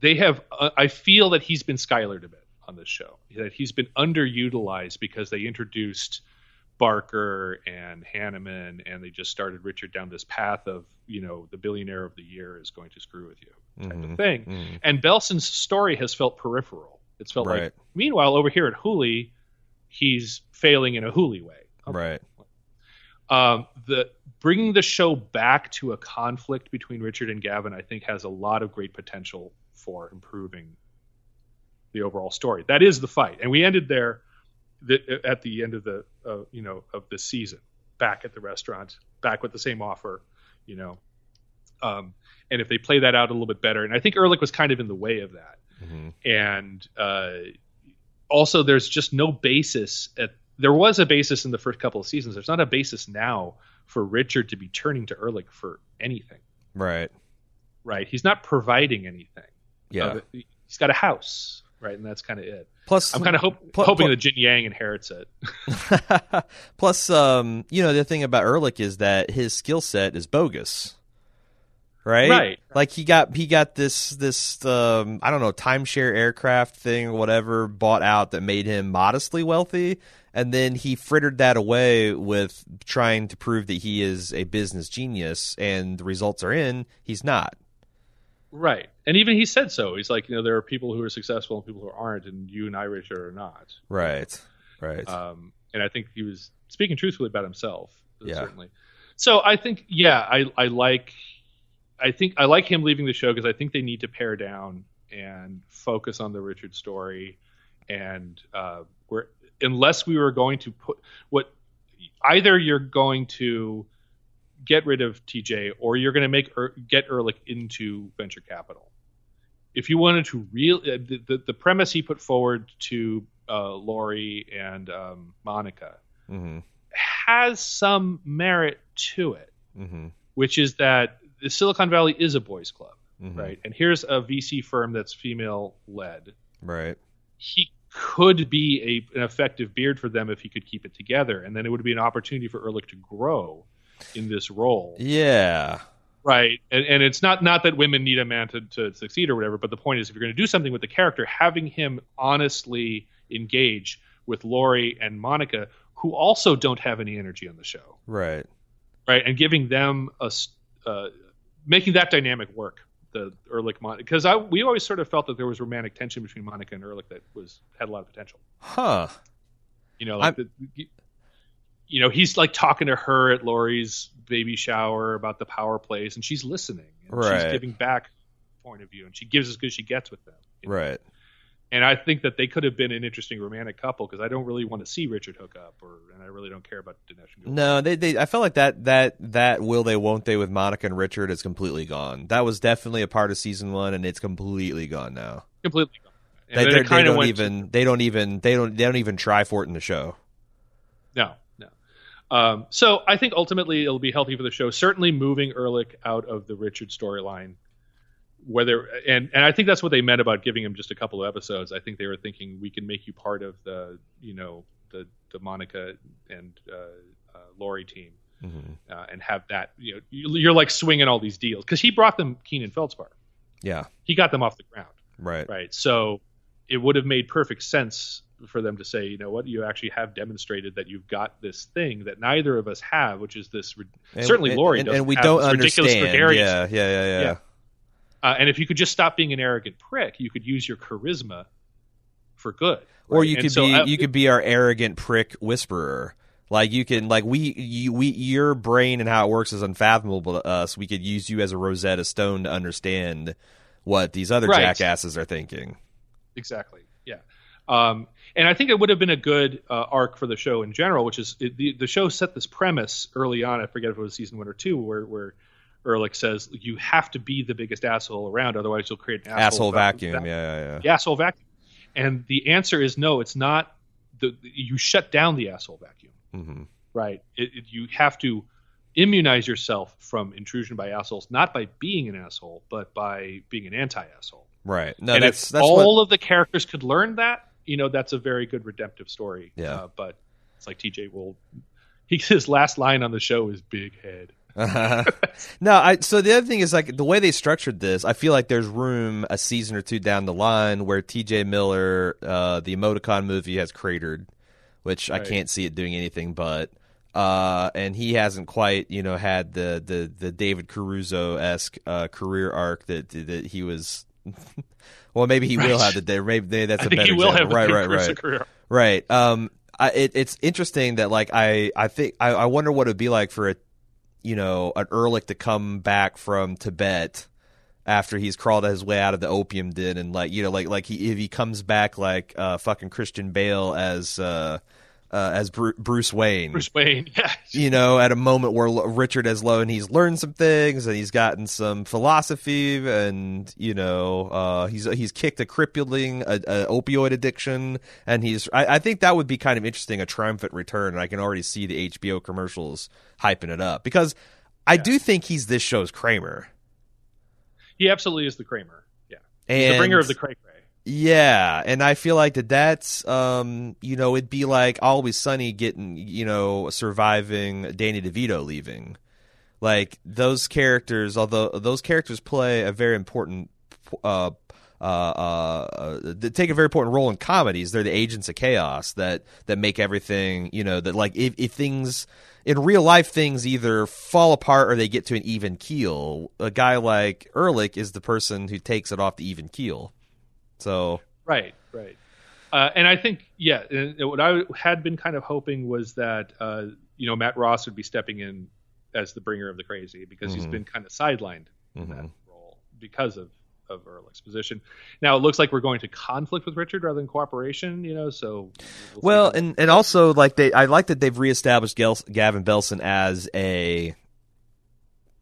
they have. Uh, I feel that he's been Skylered a bit on this show. That he's been underutilized because they introduced Barker and Hanneman, and they just started Richard down this path of you know the billionaire of the year is going to screw with you type Mhm. of thing. Mhm. And Belson's story has felt peripheral. It's felt Right. like. Meanwhile, over here at Hooli, he's failing in a Hooli way. Right. Um, the bringing the show back to a conflict between Richard and Gavin, I think, has a lot of great potential for improving the overall story. That is the fight, and we ended there the, at the end of the uh, you know of this season, back at the restaurant, back with the same offer, you know. Um, and if they play that out a little bit better, and I think Ehrlich was kind of in the way of that Mhm. and uh, also there's just no basis at there was a basis in the first couple of seasons there's not a basis now for richard to be turning to ehrlich for anything Right. right he's not providing anything Yeah. Uh, he's got a house right and that's kind of it Plus, i'm kind of hope, Pl- hoping pl- that Jian-Yang inherits it [laughs] [laughs] Plus, um, you know, the thing about Ehrlich is that his skill set is bogus. Right? Right. Like he got he got this this um I don't know, timeshare aircraft thing or whatever bought out that made him modestly wealthy and then he frittered that away with trying to prove that he is a business genius and the results are in, he's not. Right and even he said so he's like you know there are people who are successful and people who aren't and you and i richard are not Right. Right. um, and I think he was speaking truthfully about himself. Yeah. Certainly. So I think, yeah, I, I like, I think I like him leaving the show because I think they need to pare down and focus on the Richard story, and uh, we're unless we were going to put what either you're going to get rid of TJ or you're going to make er, get Ehrlich into venture capital. If you wanted to real uh, the, the the premise he put forward to uh, Laurie and um, Monica mhm. has some merit to it, Mhm. which is that the Silicon Valley is a boys' club, Mhm. right? And here's a VC firm that's female led. Right. He could be a, an effective beard for them if he could keep it together, and then it would be an opportunity for Ehrlich to grow. In this role. Yeah. Right, and, and it's not not that women need a man to, to succeed or whatever, but the point is, if you're going to do something with the character, having him honestly engage with Laurie and Monica, who also don't have any energy on the show, Right. right, and giving them a uh, making that dynamic work. The Ehrlich Monica, because I we always sort of felt that there was romantic tension between Monica and Ehrlich that was had a lot of potential. Huh. You know, like the, you know, he's like talking to her at Laurie's baby shower about the power plays, and she's listening. And Right. She's giving back point of view, and she gives as good as she gets with them. you know? Right. And I think that they could have been an interesting romantic couple because I don't really want to see Richard hook up, or and I really don't care about Dinesh. and. No, they, they I felt like that that that will they won't they with Monica and Richard is completely gone. That was definitely a part of season one, and it's completely gone now. completely. gone. And They, they, they don't even they don't even they don't they don't even try for it in the show. No. Um, so I think ultimately it'll be healthy for the show. Certainly moving Ehrlich out of the Richard storyline. Whether and and I think that's what they meant about giving him just a couple of episodes. I think they were thinking we can make you part of the you know the the Monica and uh, uh, Laurie team Mm-hmm. uh, and have that you know you're like swinging all these deals because he brought them Keenan Feldspar. Yeah. He got them off the ground Right. right? So it would have made perfect sense for them to say, you know what, you actually have demonstrated that you've got this thing that neither of us have, which is this. ri- And- certainly, and, Laurie and, doesn't and we have don't ridiculous understand. gregarious. Yeah, yeah, yeah, yeah. Yeah. Uh, and if you could just stop being an arrogant prick, you could use your charisma for good. Or you could so be I- you could be our arrogant prick whisperer. Like you can like we you we your brain and how it works is unfathomable to us. We could use you as a Rosetta Stone to understand what these other Right. jackasses are thinking. exactly yeah um, and i think it would have been a good uh, arc for the show in general which is it, the, the show set this premise early on i forget if it was season one or two where where Ehrlich says you have to be the biggest asshole around otherwise you'll create an asshole, Asshole va- vacuum. Yeah, yeah, yeah. the asshole vacuum and the answer is no it's not the, you shut down the asshole vacuum hmm right it, it, you have to immunize yourself from intrusion by assholes not by being an asshole but by being an anti-asshole Right. No, and that's if that's all what, of the characters could learn that, you know, that's a very good redemptive story. Yeah. Uh, but it's like TJ will. He, his last line on the show is "big head." [laughs] no, I so the other thing is like the way they structured this, I feel like there's room a season or two down the line where TJ Miller, uh, the emoticon movie has cratered, which I can't see it doing anything but. Uh, and he hasn't quite, you know, had the the, the David Caruso esque uh, career arc that that he was. Well, maybe he will have the day. Maybe that's I a think better he will example. have right, right, right. Right. Um. I, it, it's interesting that like I I think I, I wonder what it'd be like for a you know an Ehrlich to come back from Tibet after he's crawled his way out of the opium den and like you know like like he if he comes back like uh fucking Christian Bale as uh, uh as Bru- Bruce Wayne Bruce Wayne, [laughs] yeah, you know, at a moment where L- Richard has low and he's learned some things and he's gotten some philosophy and you know, uh, he's he's kicked a crippling a, a opioid addiction and he's I, I think that would be kind of interesting a triumphant return and I can already see the HBO commercials hyping it up because I do think he's this show's Kramer. he absolutely is the Kramer. Yeah, And He's the bringer of the cray. Yeah, and I feel like that that's um, you know, it'd be like Always Sunny getting, you know, surviving Danny DeVito leaving. Like those characters, although those characters play a very important uh uh, uh, uh, take a very important role in comedies. They're the agents of chaos that that make everything, you know, that like if, if things in real life things either fall apart or they get to an even keel. A guy like Ehrlich is the person who takes it off the even keel. So Right, right. Uh, and I think, yeah, and what I had been kind of hoping was that, uh, you know, Matt Ross would be stepping in as the bringer of the crazy because he's Mhm. been kind of sidelined in Mhm. that role because of of Ehrlich's position. Now it looks like we're going to conflict with Richard rather than cooperation, you know. So we'll Well, and and also like they, I like that they've reestablished Gel- Gavin Belson as a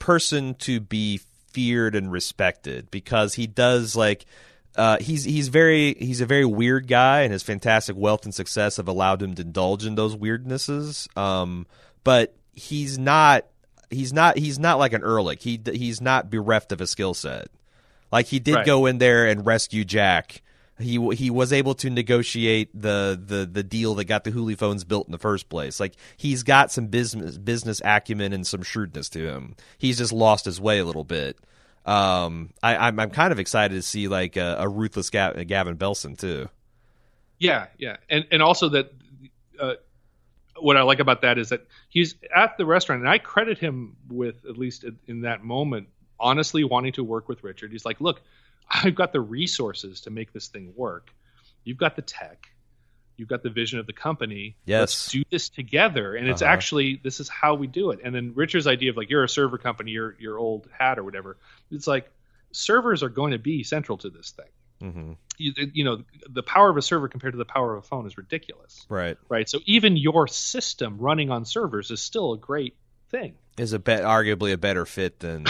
person to be feared and respected because he does like. Uh, he's he's very he's a very weird guy, and his fantastic wealth and success have allowed him to indulge in those weirdnesses. Um, but he's not he's not he's not like an Ehrlich. He he's not bereft of a skill set. Like he did Right. go in there and rescue Jack, he he was able to negotiate the the the deal that got the Hooli phones built in the first place. Like he's got some business business acumen and some shrewdness to him. He's just lost his way a little bit. Um, I, I'm I'm kind of excited to see like a, a ruthless Ga- Gavin Belson too. Yeah, yeah, and and also that uh, what I like about that is that he's at the restaurant, and I credit him with at least in that moment, honestly wanting to work with Richard. He's like, look, I've got the resources to make this thing work. You've got the tech. You've got the vision of the company. Yes. Let's do this together. And it's Uh-huh. actually this is how we do it. And then Richard's idea of like you're a server company, your your old hat or whatever. It's like servers are going to be central to this thing. hmm You, you know, the power of a server compared to the power of a phone is ridiculous, Right. right? So even your system running on servers is still a great thing. Is a bet arguably a better fit than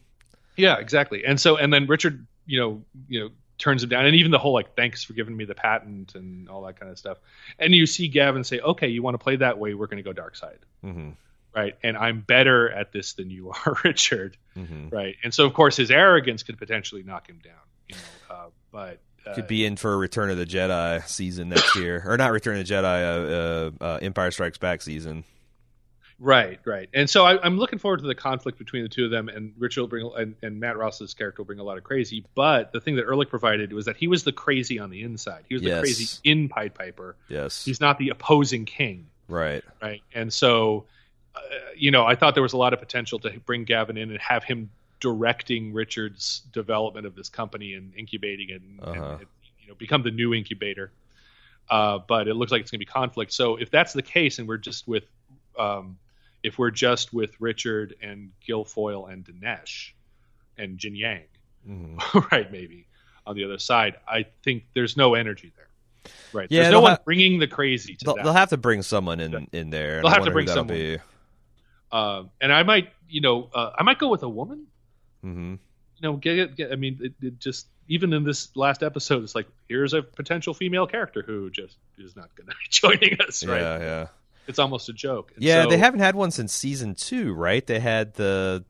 [laughs] Yeah, exactly. And so, and then Richard, you know, you know, turns him down, and even the whole like, thanks for giving me the patent and all that kind of stuff. And you see Gavin say, okay, you want to play that way? We're going to go dark side, hmm right? And I'm better at this than you [laughs] are, Richard, hmm right? And so, of course, his arrogance could potentially knock him down, you know. Uh, but uh, could be in for a Return of the Jedi season next year, or not Return of the Jedi, uh, uh, uh, Empire Strikes Back season. Right, right. And so I, I'm looking forward to the conflict between the two of them. And Richard will bring and, and Matt Ross's character will bring a lot of crazy. But the thing that Ehrlich provided was that he was the crazy on the inside. He was the Yes. crazy in Pied Piper. Yes. He's not the opposing king, right. right? And so, uh, you know, I thought there was a lot of potential to bring Gavin in and have him directing Richard's development of this company and incubating it and, and, Uh-huh. you know become the new incubator. Uh, but it looks like it's going to be conflict. So if that's the case, and we're just with, um, if we're just with Richard and Gilfoyle and Dinesh and Jian-Yang, hmm [laughs] right? Maybe on the other side, I think there's no energy there. Right? Yeah, there's no one ha- bringing the crazy to They'll, that. they'll have to bring someone in in there. They'll I have to bring someone. be. Um, and I might, you know, uh, I might go with a woman. Mm-hmm. You know, get it. Get, I mean, it, it just even in this last episode, it's like here's a potential female character who just is not going [laughs] to be joining us. Right? Yeah, yeah, It's almost a joke. And yeah. so, they haven't had one since season two, right? They had the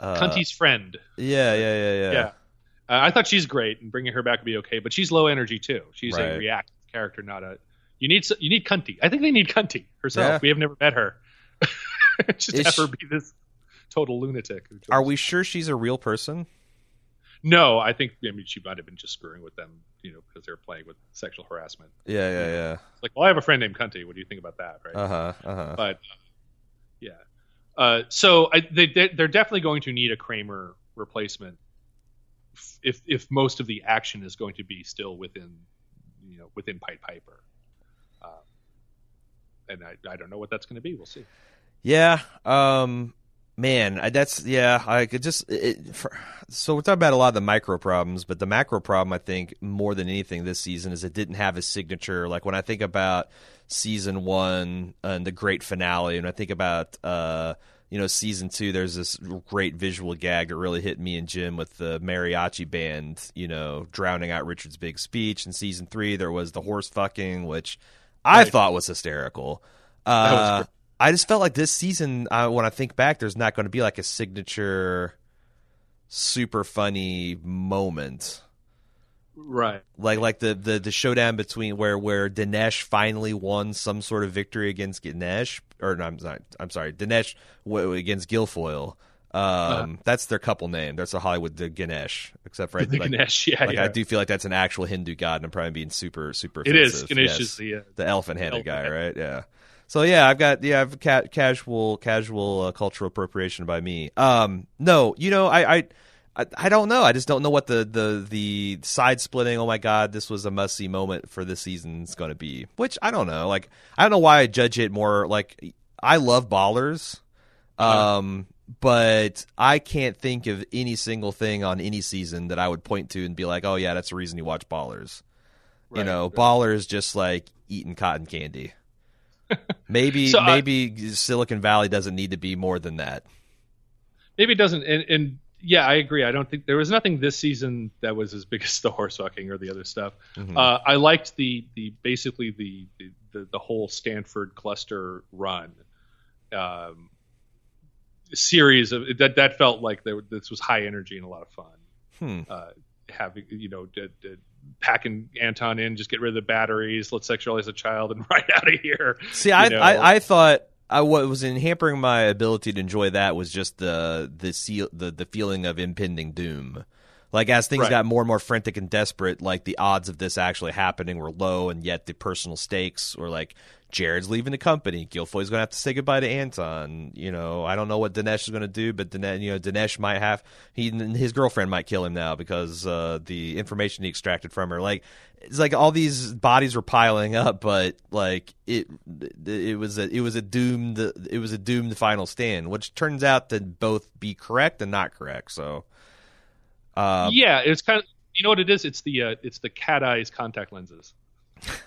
uh, Cunty's friend. Yeah, yeah, yeah, yeah. Yeah. Uh, I thought she's great, and bringing her back would be okay. But she's low energy too. She's Right. a reactive character, not a. You need you need Cunty. I think they need Cunty herself. Yeah. We have never met her. [laughs] just Is have her she- be this total lunatic. Are we sure she's a real person? No, I think I mean she might have been just screwing with them, you know, because they're playing with sexual harassment. Yeah, yeah, yeah. It's like, well, I have a friend named Cunty. What do you think about that, right? Uh huh. Uh huh. but uh, yeah, uh, so I, they they- they're definitely going to need a Kramer replacement if if most of the action is going to be still within you know within Pied Piper. Uh, and I, I don't know what that's going to be. We'll see. Yeah. Um. Man, I, that's yeah. I could just it, for, so we're talking about a lot of the micro problems, but the macro problem, I think, more than anything this season is it didn't have a signature. Like when I think about season one and the great finale, and I think about uh, you know, season two, there's this great visual gag that really hit me and Jim with the mariachi band, you know, drowning out Richard's big speech. In season three, there was the horse fucking, which I Right. thought was hysterical. was Uh, great. I just felt like this season, uh, when I think back, there's not going to be like a signature, super funny moment Right. like like the, the the showdown between where where Dinesh finally won some sort of victory against Ganesh or no, I'm sorry I'm sorry Dinesh w- against Gilfoyle. Um, that's their couple name. That's a Hollywood the Ganesh, except for The like, Ganesh, [laughs] yeah, like yeah. I do feel like that's an actual Hindu god, and I'm probably being super super. It is. offensive. Ganesh Yes. is the uh, the elephant handed Elephant guy, head. right? Yeah. So yeah, I've got yeah, I've ca- casual casual uh, cultural appropriation by me. Um, no, you know, I, I I I don't know. I just don't know what the the the side splitting. Oh my god, this was a must see moment for this season is going to be. Which I don't know. Like I don't know why I judge it more. Like I love ballers. Um. But I can't think of any single thing on any season that I would point to and be like, "Oh yeah, that's the reason you watch Ballers." you know, right. Ballers just like eating cotton candy. Maybe So, uh, maybe Silicon Valley doesn't need to be more than that. maybe it doesn't. And, and yeah, I agree. I don't think there was nothing this season that was as big [laughs] as the horse fucking or the other stuff. Mhm. Uh, I liked the the basically the the, the, the whole Stanford cluster run. Um, series of that that felt like there, this was high energy and a lot of fun. Hmm. Uh, having you know d- d- packing Anton in, just get rid of the batteries, let's sexualize a child, and [laughs] right out of here. See, I, I I thought I what was in hampering my ability to enjoy that was just the the seal, the the feeling of impending doom. Like as things Right. got more and more frantic and desperate, like the odds of this actually happening were low, and yet the personal stakes were like Jared's leaving the company, Gilfoyle's going to have to say goodbye to Anton. You know, I don't know what Dinesh is going to do, but Dinesh, you know, Dinesh might have he his girlfriend might kill him now because uh, the information he extracted from her. Like it's like all these bodies were piling up, but like it it was a it was a doomed it was a doomed final stand, which turns out to both be correct and not correct. So. Uh, yeah, it's kind of you know what it is. It's the uh, it's the cat eyes contact lenses.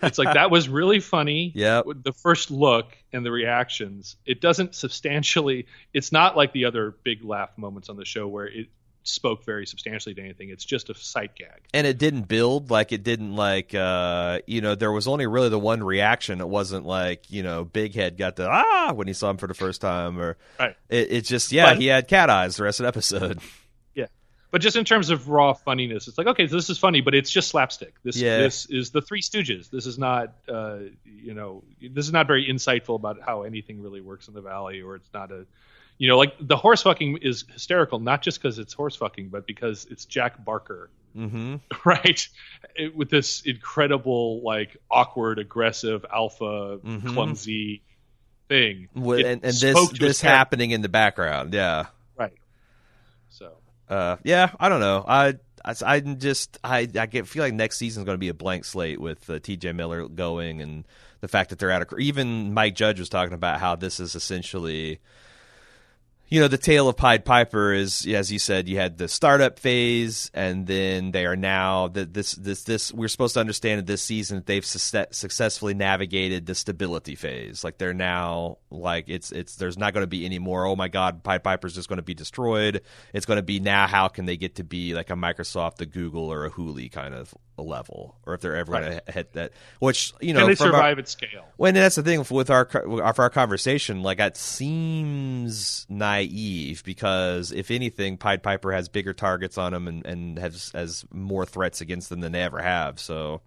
It's like that was really funny. [laughs] Yeah, The first look and the reactions. It doesn't substantially. It's not like the other big laugh moments on the show where it spoke very substantially to anything. It's just a sight gag. and it didn't build like it didn't like uh you know there was only really the one reaction it wasn't like you know big head got the ah when he saw him for the first time or Right. it, it just yeah But- he had cat eyes the rest of the episode [laughs] But just in terms of raw funniness, it's like okay, this is funny, but it's just slapstick. This Yeah. this is the Three Stooges. This is not uh, you know this is not very insightful about how anything really works in the valley, or it's not a you know like the horse fucking is hysterical, not just because it's horse fucking, but because it's Jack Barker, mm-hmm [laughs] right? It, with this incredible like awkward, aggressive, alpha, Mhm. clumsy thing, and, and this spoke to his this happening in the background yeah. Uh yeah i don't know i I, just I I get feel like next season is going to be a blank slate with uh, T.J. Miller going and the fact that they're out of even Mike Judge was talking about how this is essentially you know the tale of Pied Piper is as you said you had the startup phase and then they are now that this this this we're supposed to understand that this season that they've suce- successfully navigated the stability phase. Like they're now like it's it's there's not going to be any more oh my god Pied Piper's just going to be destroyed. It's going to be now how can they get to be like a Microsoft a Google or a Hooli kind of level or if they're ever going to hit that which you know Can they from our- survive at scale? well, and that's the thing with our for our conversation. Like, that seems naive because if anything, Pied Piper has bigger targets on him and, and has has more threats against them than they ever have. So,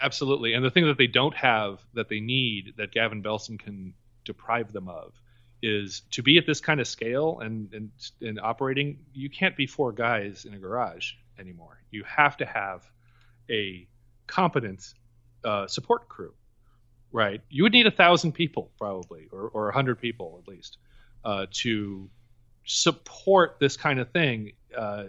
Absolutely. And the thing that they don't have that they need that Gavin Belson can deprive them of is to be at this kind of scale and, and, and operating, you can't be four guys in a garage anymore. You have to have a competent uh, support crew, right? You would need a thousand people probably, or, or a hundred people at least, uh, to support this kind of thing, uh,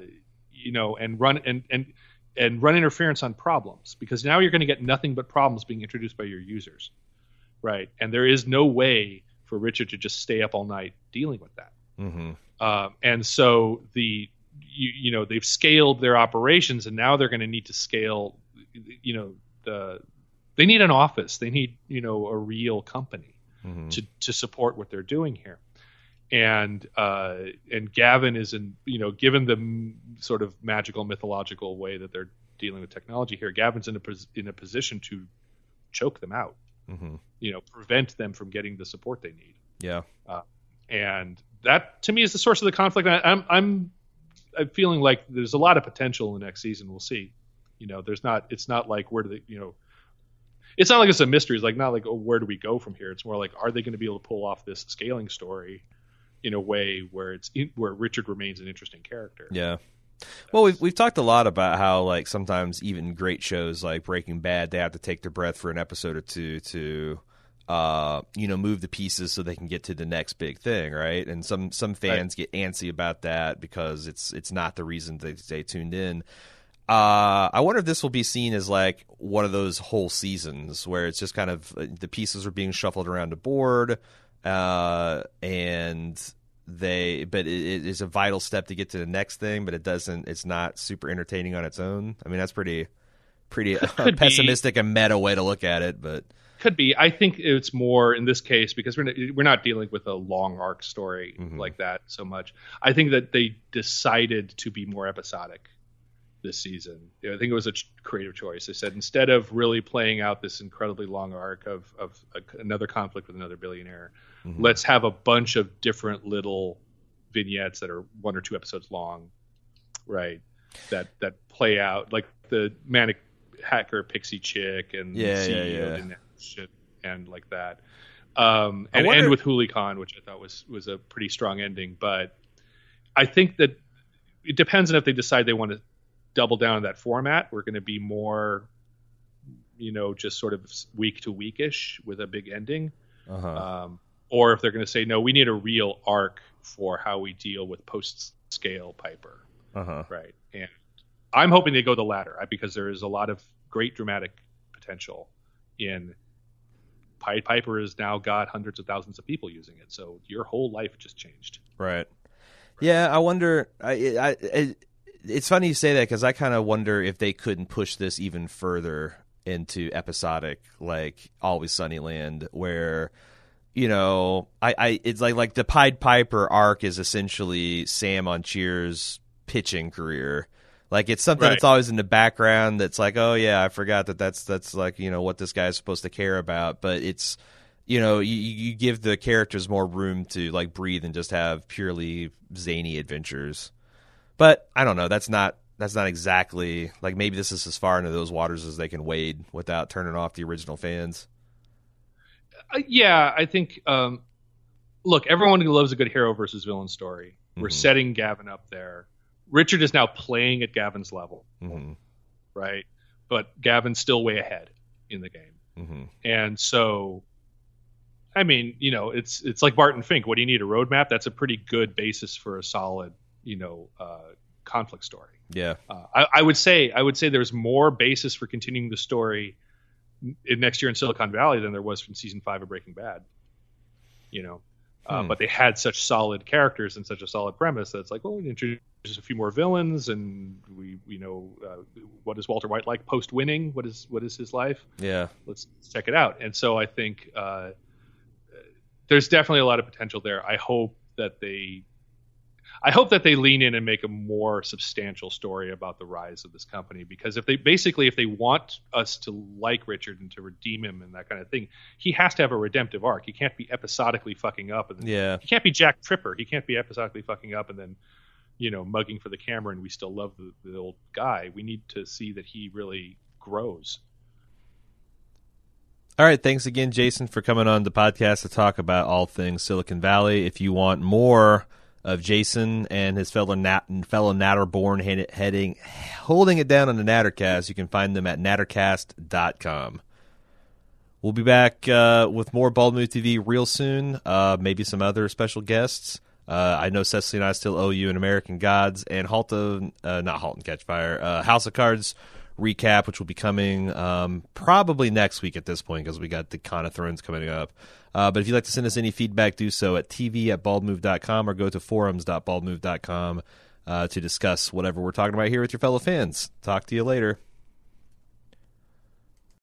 you know, and run and, and and run interference on problems because now you're going to get nothing but problems being introduced by your users, right? And there is no way for Richard to just stay up all night dealing with that. mm-hmm. Uh, and so the you, you know they've scaled their operations and now they're going to need to scale you know the they need an office they need you know a real company Mm-hmm. to to support what they're doing here and uh and Gavin is in you know given the m- sort of magical mythological way that they're dealing with technology here Gavin's in a pos- in a position to choke them out Mm-hmm. you know prevent them from getting the support they need yeah, and that to me is the source of the conflict. I, I'm I'm I'm feeling like there's a lot of potential in the next season. We'll see. You know, there's not. It's not like where do they? You know, it's not like it's a mystery. It's like not like oh, where do we go from here? It's more like are they going to be able to pull off this scaling story in a way where it's in, where Richard remains an interesting character. yeah. Well, we've we've talked a lot about how like sometimes even great shows like Breaking Bad they have to take their breath for an episode or two to uh you know move the pieces so they can get to the next big thing right? And some some fans get antsy about that because it's it's not the reason they stay tuned in. Uh i wonder if this will be seen as like one of those whole seasons where it's just kind of uh, the pieces are being shuffled around the board uh and they but it, is a vital step to get to the next thing but it doesn't it's not super entertaining on its own. I mean that's pretty pretty Could be. pessimistic and meta way to look at it but Could be. I think it's more in this case because we're not, we're not dealing with a long arc story Mhm. like that so much. I think that they decided to be more episodic this season. I think it was a ch- creative choice. They said instead of really playing out this incredibly long arc of of a, another conflict with another billionaire, Mhm. let's have a bunch of different little vignettes that are one or two episodes long, right? that that play out like the manic hacker pixie chick and Yeah, CEO yeah, yeah. And like that. Um, and wonder- end with HooliCon, which I thought was was a pretty strong ending. But I think that it depends on if they decide they want to double down on that format. We're going to be more, you know, just sort of week to weekish with a big ending, Uh-huh. um, or if they're going to say no, we need a real arc for how we deal with post scale Piper Uh-huh. right? And I'm hoping they go the latter because there is a lot of great dramatic potential in Pied Piper has now got hundreds of thousands of people using it, so your whole life just changed. Right. Yeah, I wonder. I, I, I it's funny you say that because I kind of wonder if they couldn't push this even further into episodic, like Always Sunnyland, where you know, I, I it's like like the Pied Piper arc is essentially Sam on Cheers' pitching career. Like it's something Right. that's always in the background. That's like, oh yeah, I forgot that that's that's like you know what this guy's supposed to care about. But it's you know you, you give the characters more room to like breathe and just have purely zany adventures. But I don't know. That's not that's not exactly like maybe this is as far into those waters as they can wade without turning off the original fans. Uh, yeah, I think. Um, look, everyone who loves a good hero versus villain story. We're Mhm. setting Gavin up there. Richard is now playing at Gavin's level, hmm right? But Gavin's still way ahead in the game. hmm And so, I mean, you know, it's it's like Barton Fink. What do you need? A roadmap? That's a pretty good basis for a solid, you know, uh, conflict story. Yeah. Uh, I, I would say I would say there's more basis for continuing the story in next year in Silicon Valley than there was from season five of Breaking Bad. You know, uh, Hmm. but they had such solid characters and such a solid premise that it's like, well, we introduce a few more villains, and we, you know, uh, what is Walter White like post winning? What is what is his life? Yeah. let's check it out. And so I think uh, there's definitely a lot of potential there. I hope that they, I hope that they lean in and make a more substantial story about the rise of this company. Because if they basically, if they want us to like Richard and to redeem him and that kind of thing, he has to have a redemptive arc. He can't be episodically fucking up and then Yeah. he can't be Jack Tripper. He can't be episodically fucking up and then, you know, mugging for the camera and we still love the, the old guy. We need to see that he really grows. All right. Thanks again, Jason, for coming on the podcast to talk about all things Silicon Valley. If you want more of Jason and his fellow Nat fellow Natterborn head, heading holding it down on the Nattercast, you can find them at nattercast.com. We'll be back uh, with more Bald Move TV real soon. Uh, maybe some other special guests. Uh, I know Cecily and I still owe you an American Gods and Halta, uh, not Halt and Catch Fire, uh, House of Cards recap, which will be coming um, probably next week at this point because we got the Con of Thrones coming up. Uh, but if you'd like to send us any feedback, do so at tv at baldmove.com or go to forums.baldmove.com uh, to discuss whatever we're talking about here with your fellow fans. Talk to you later.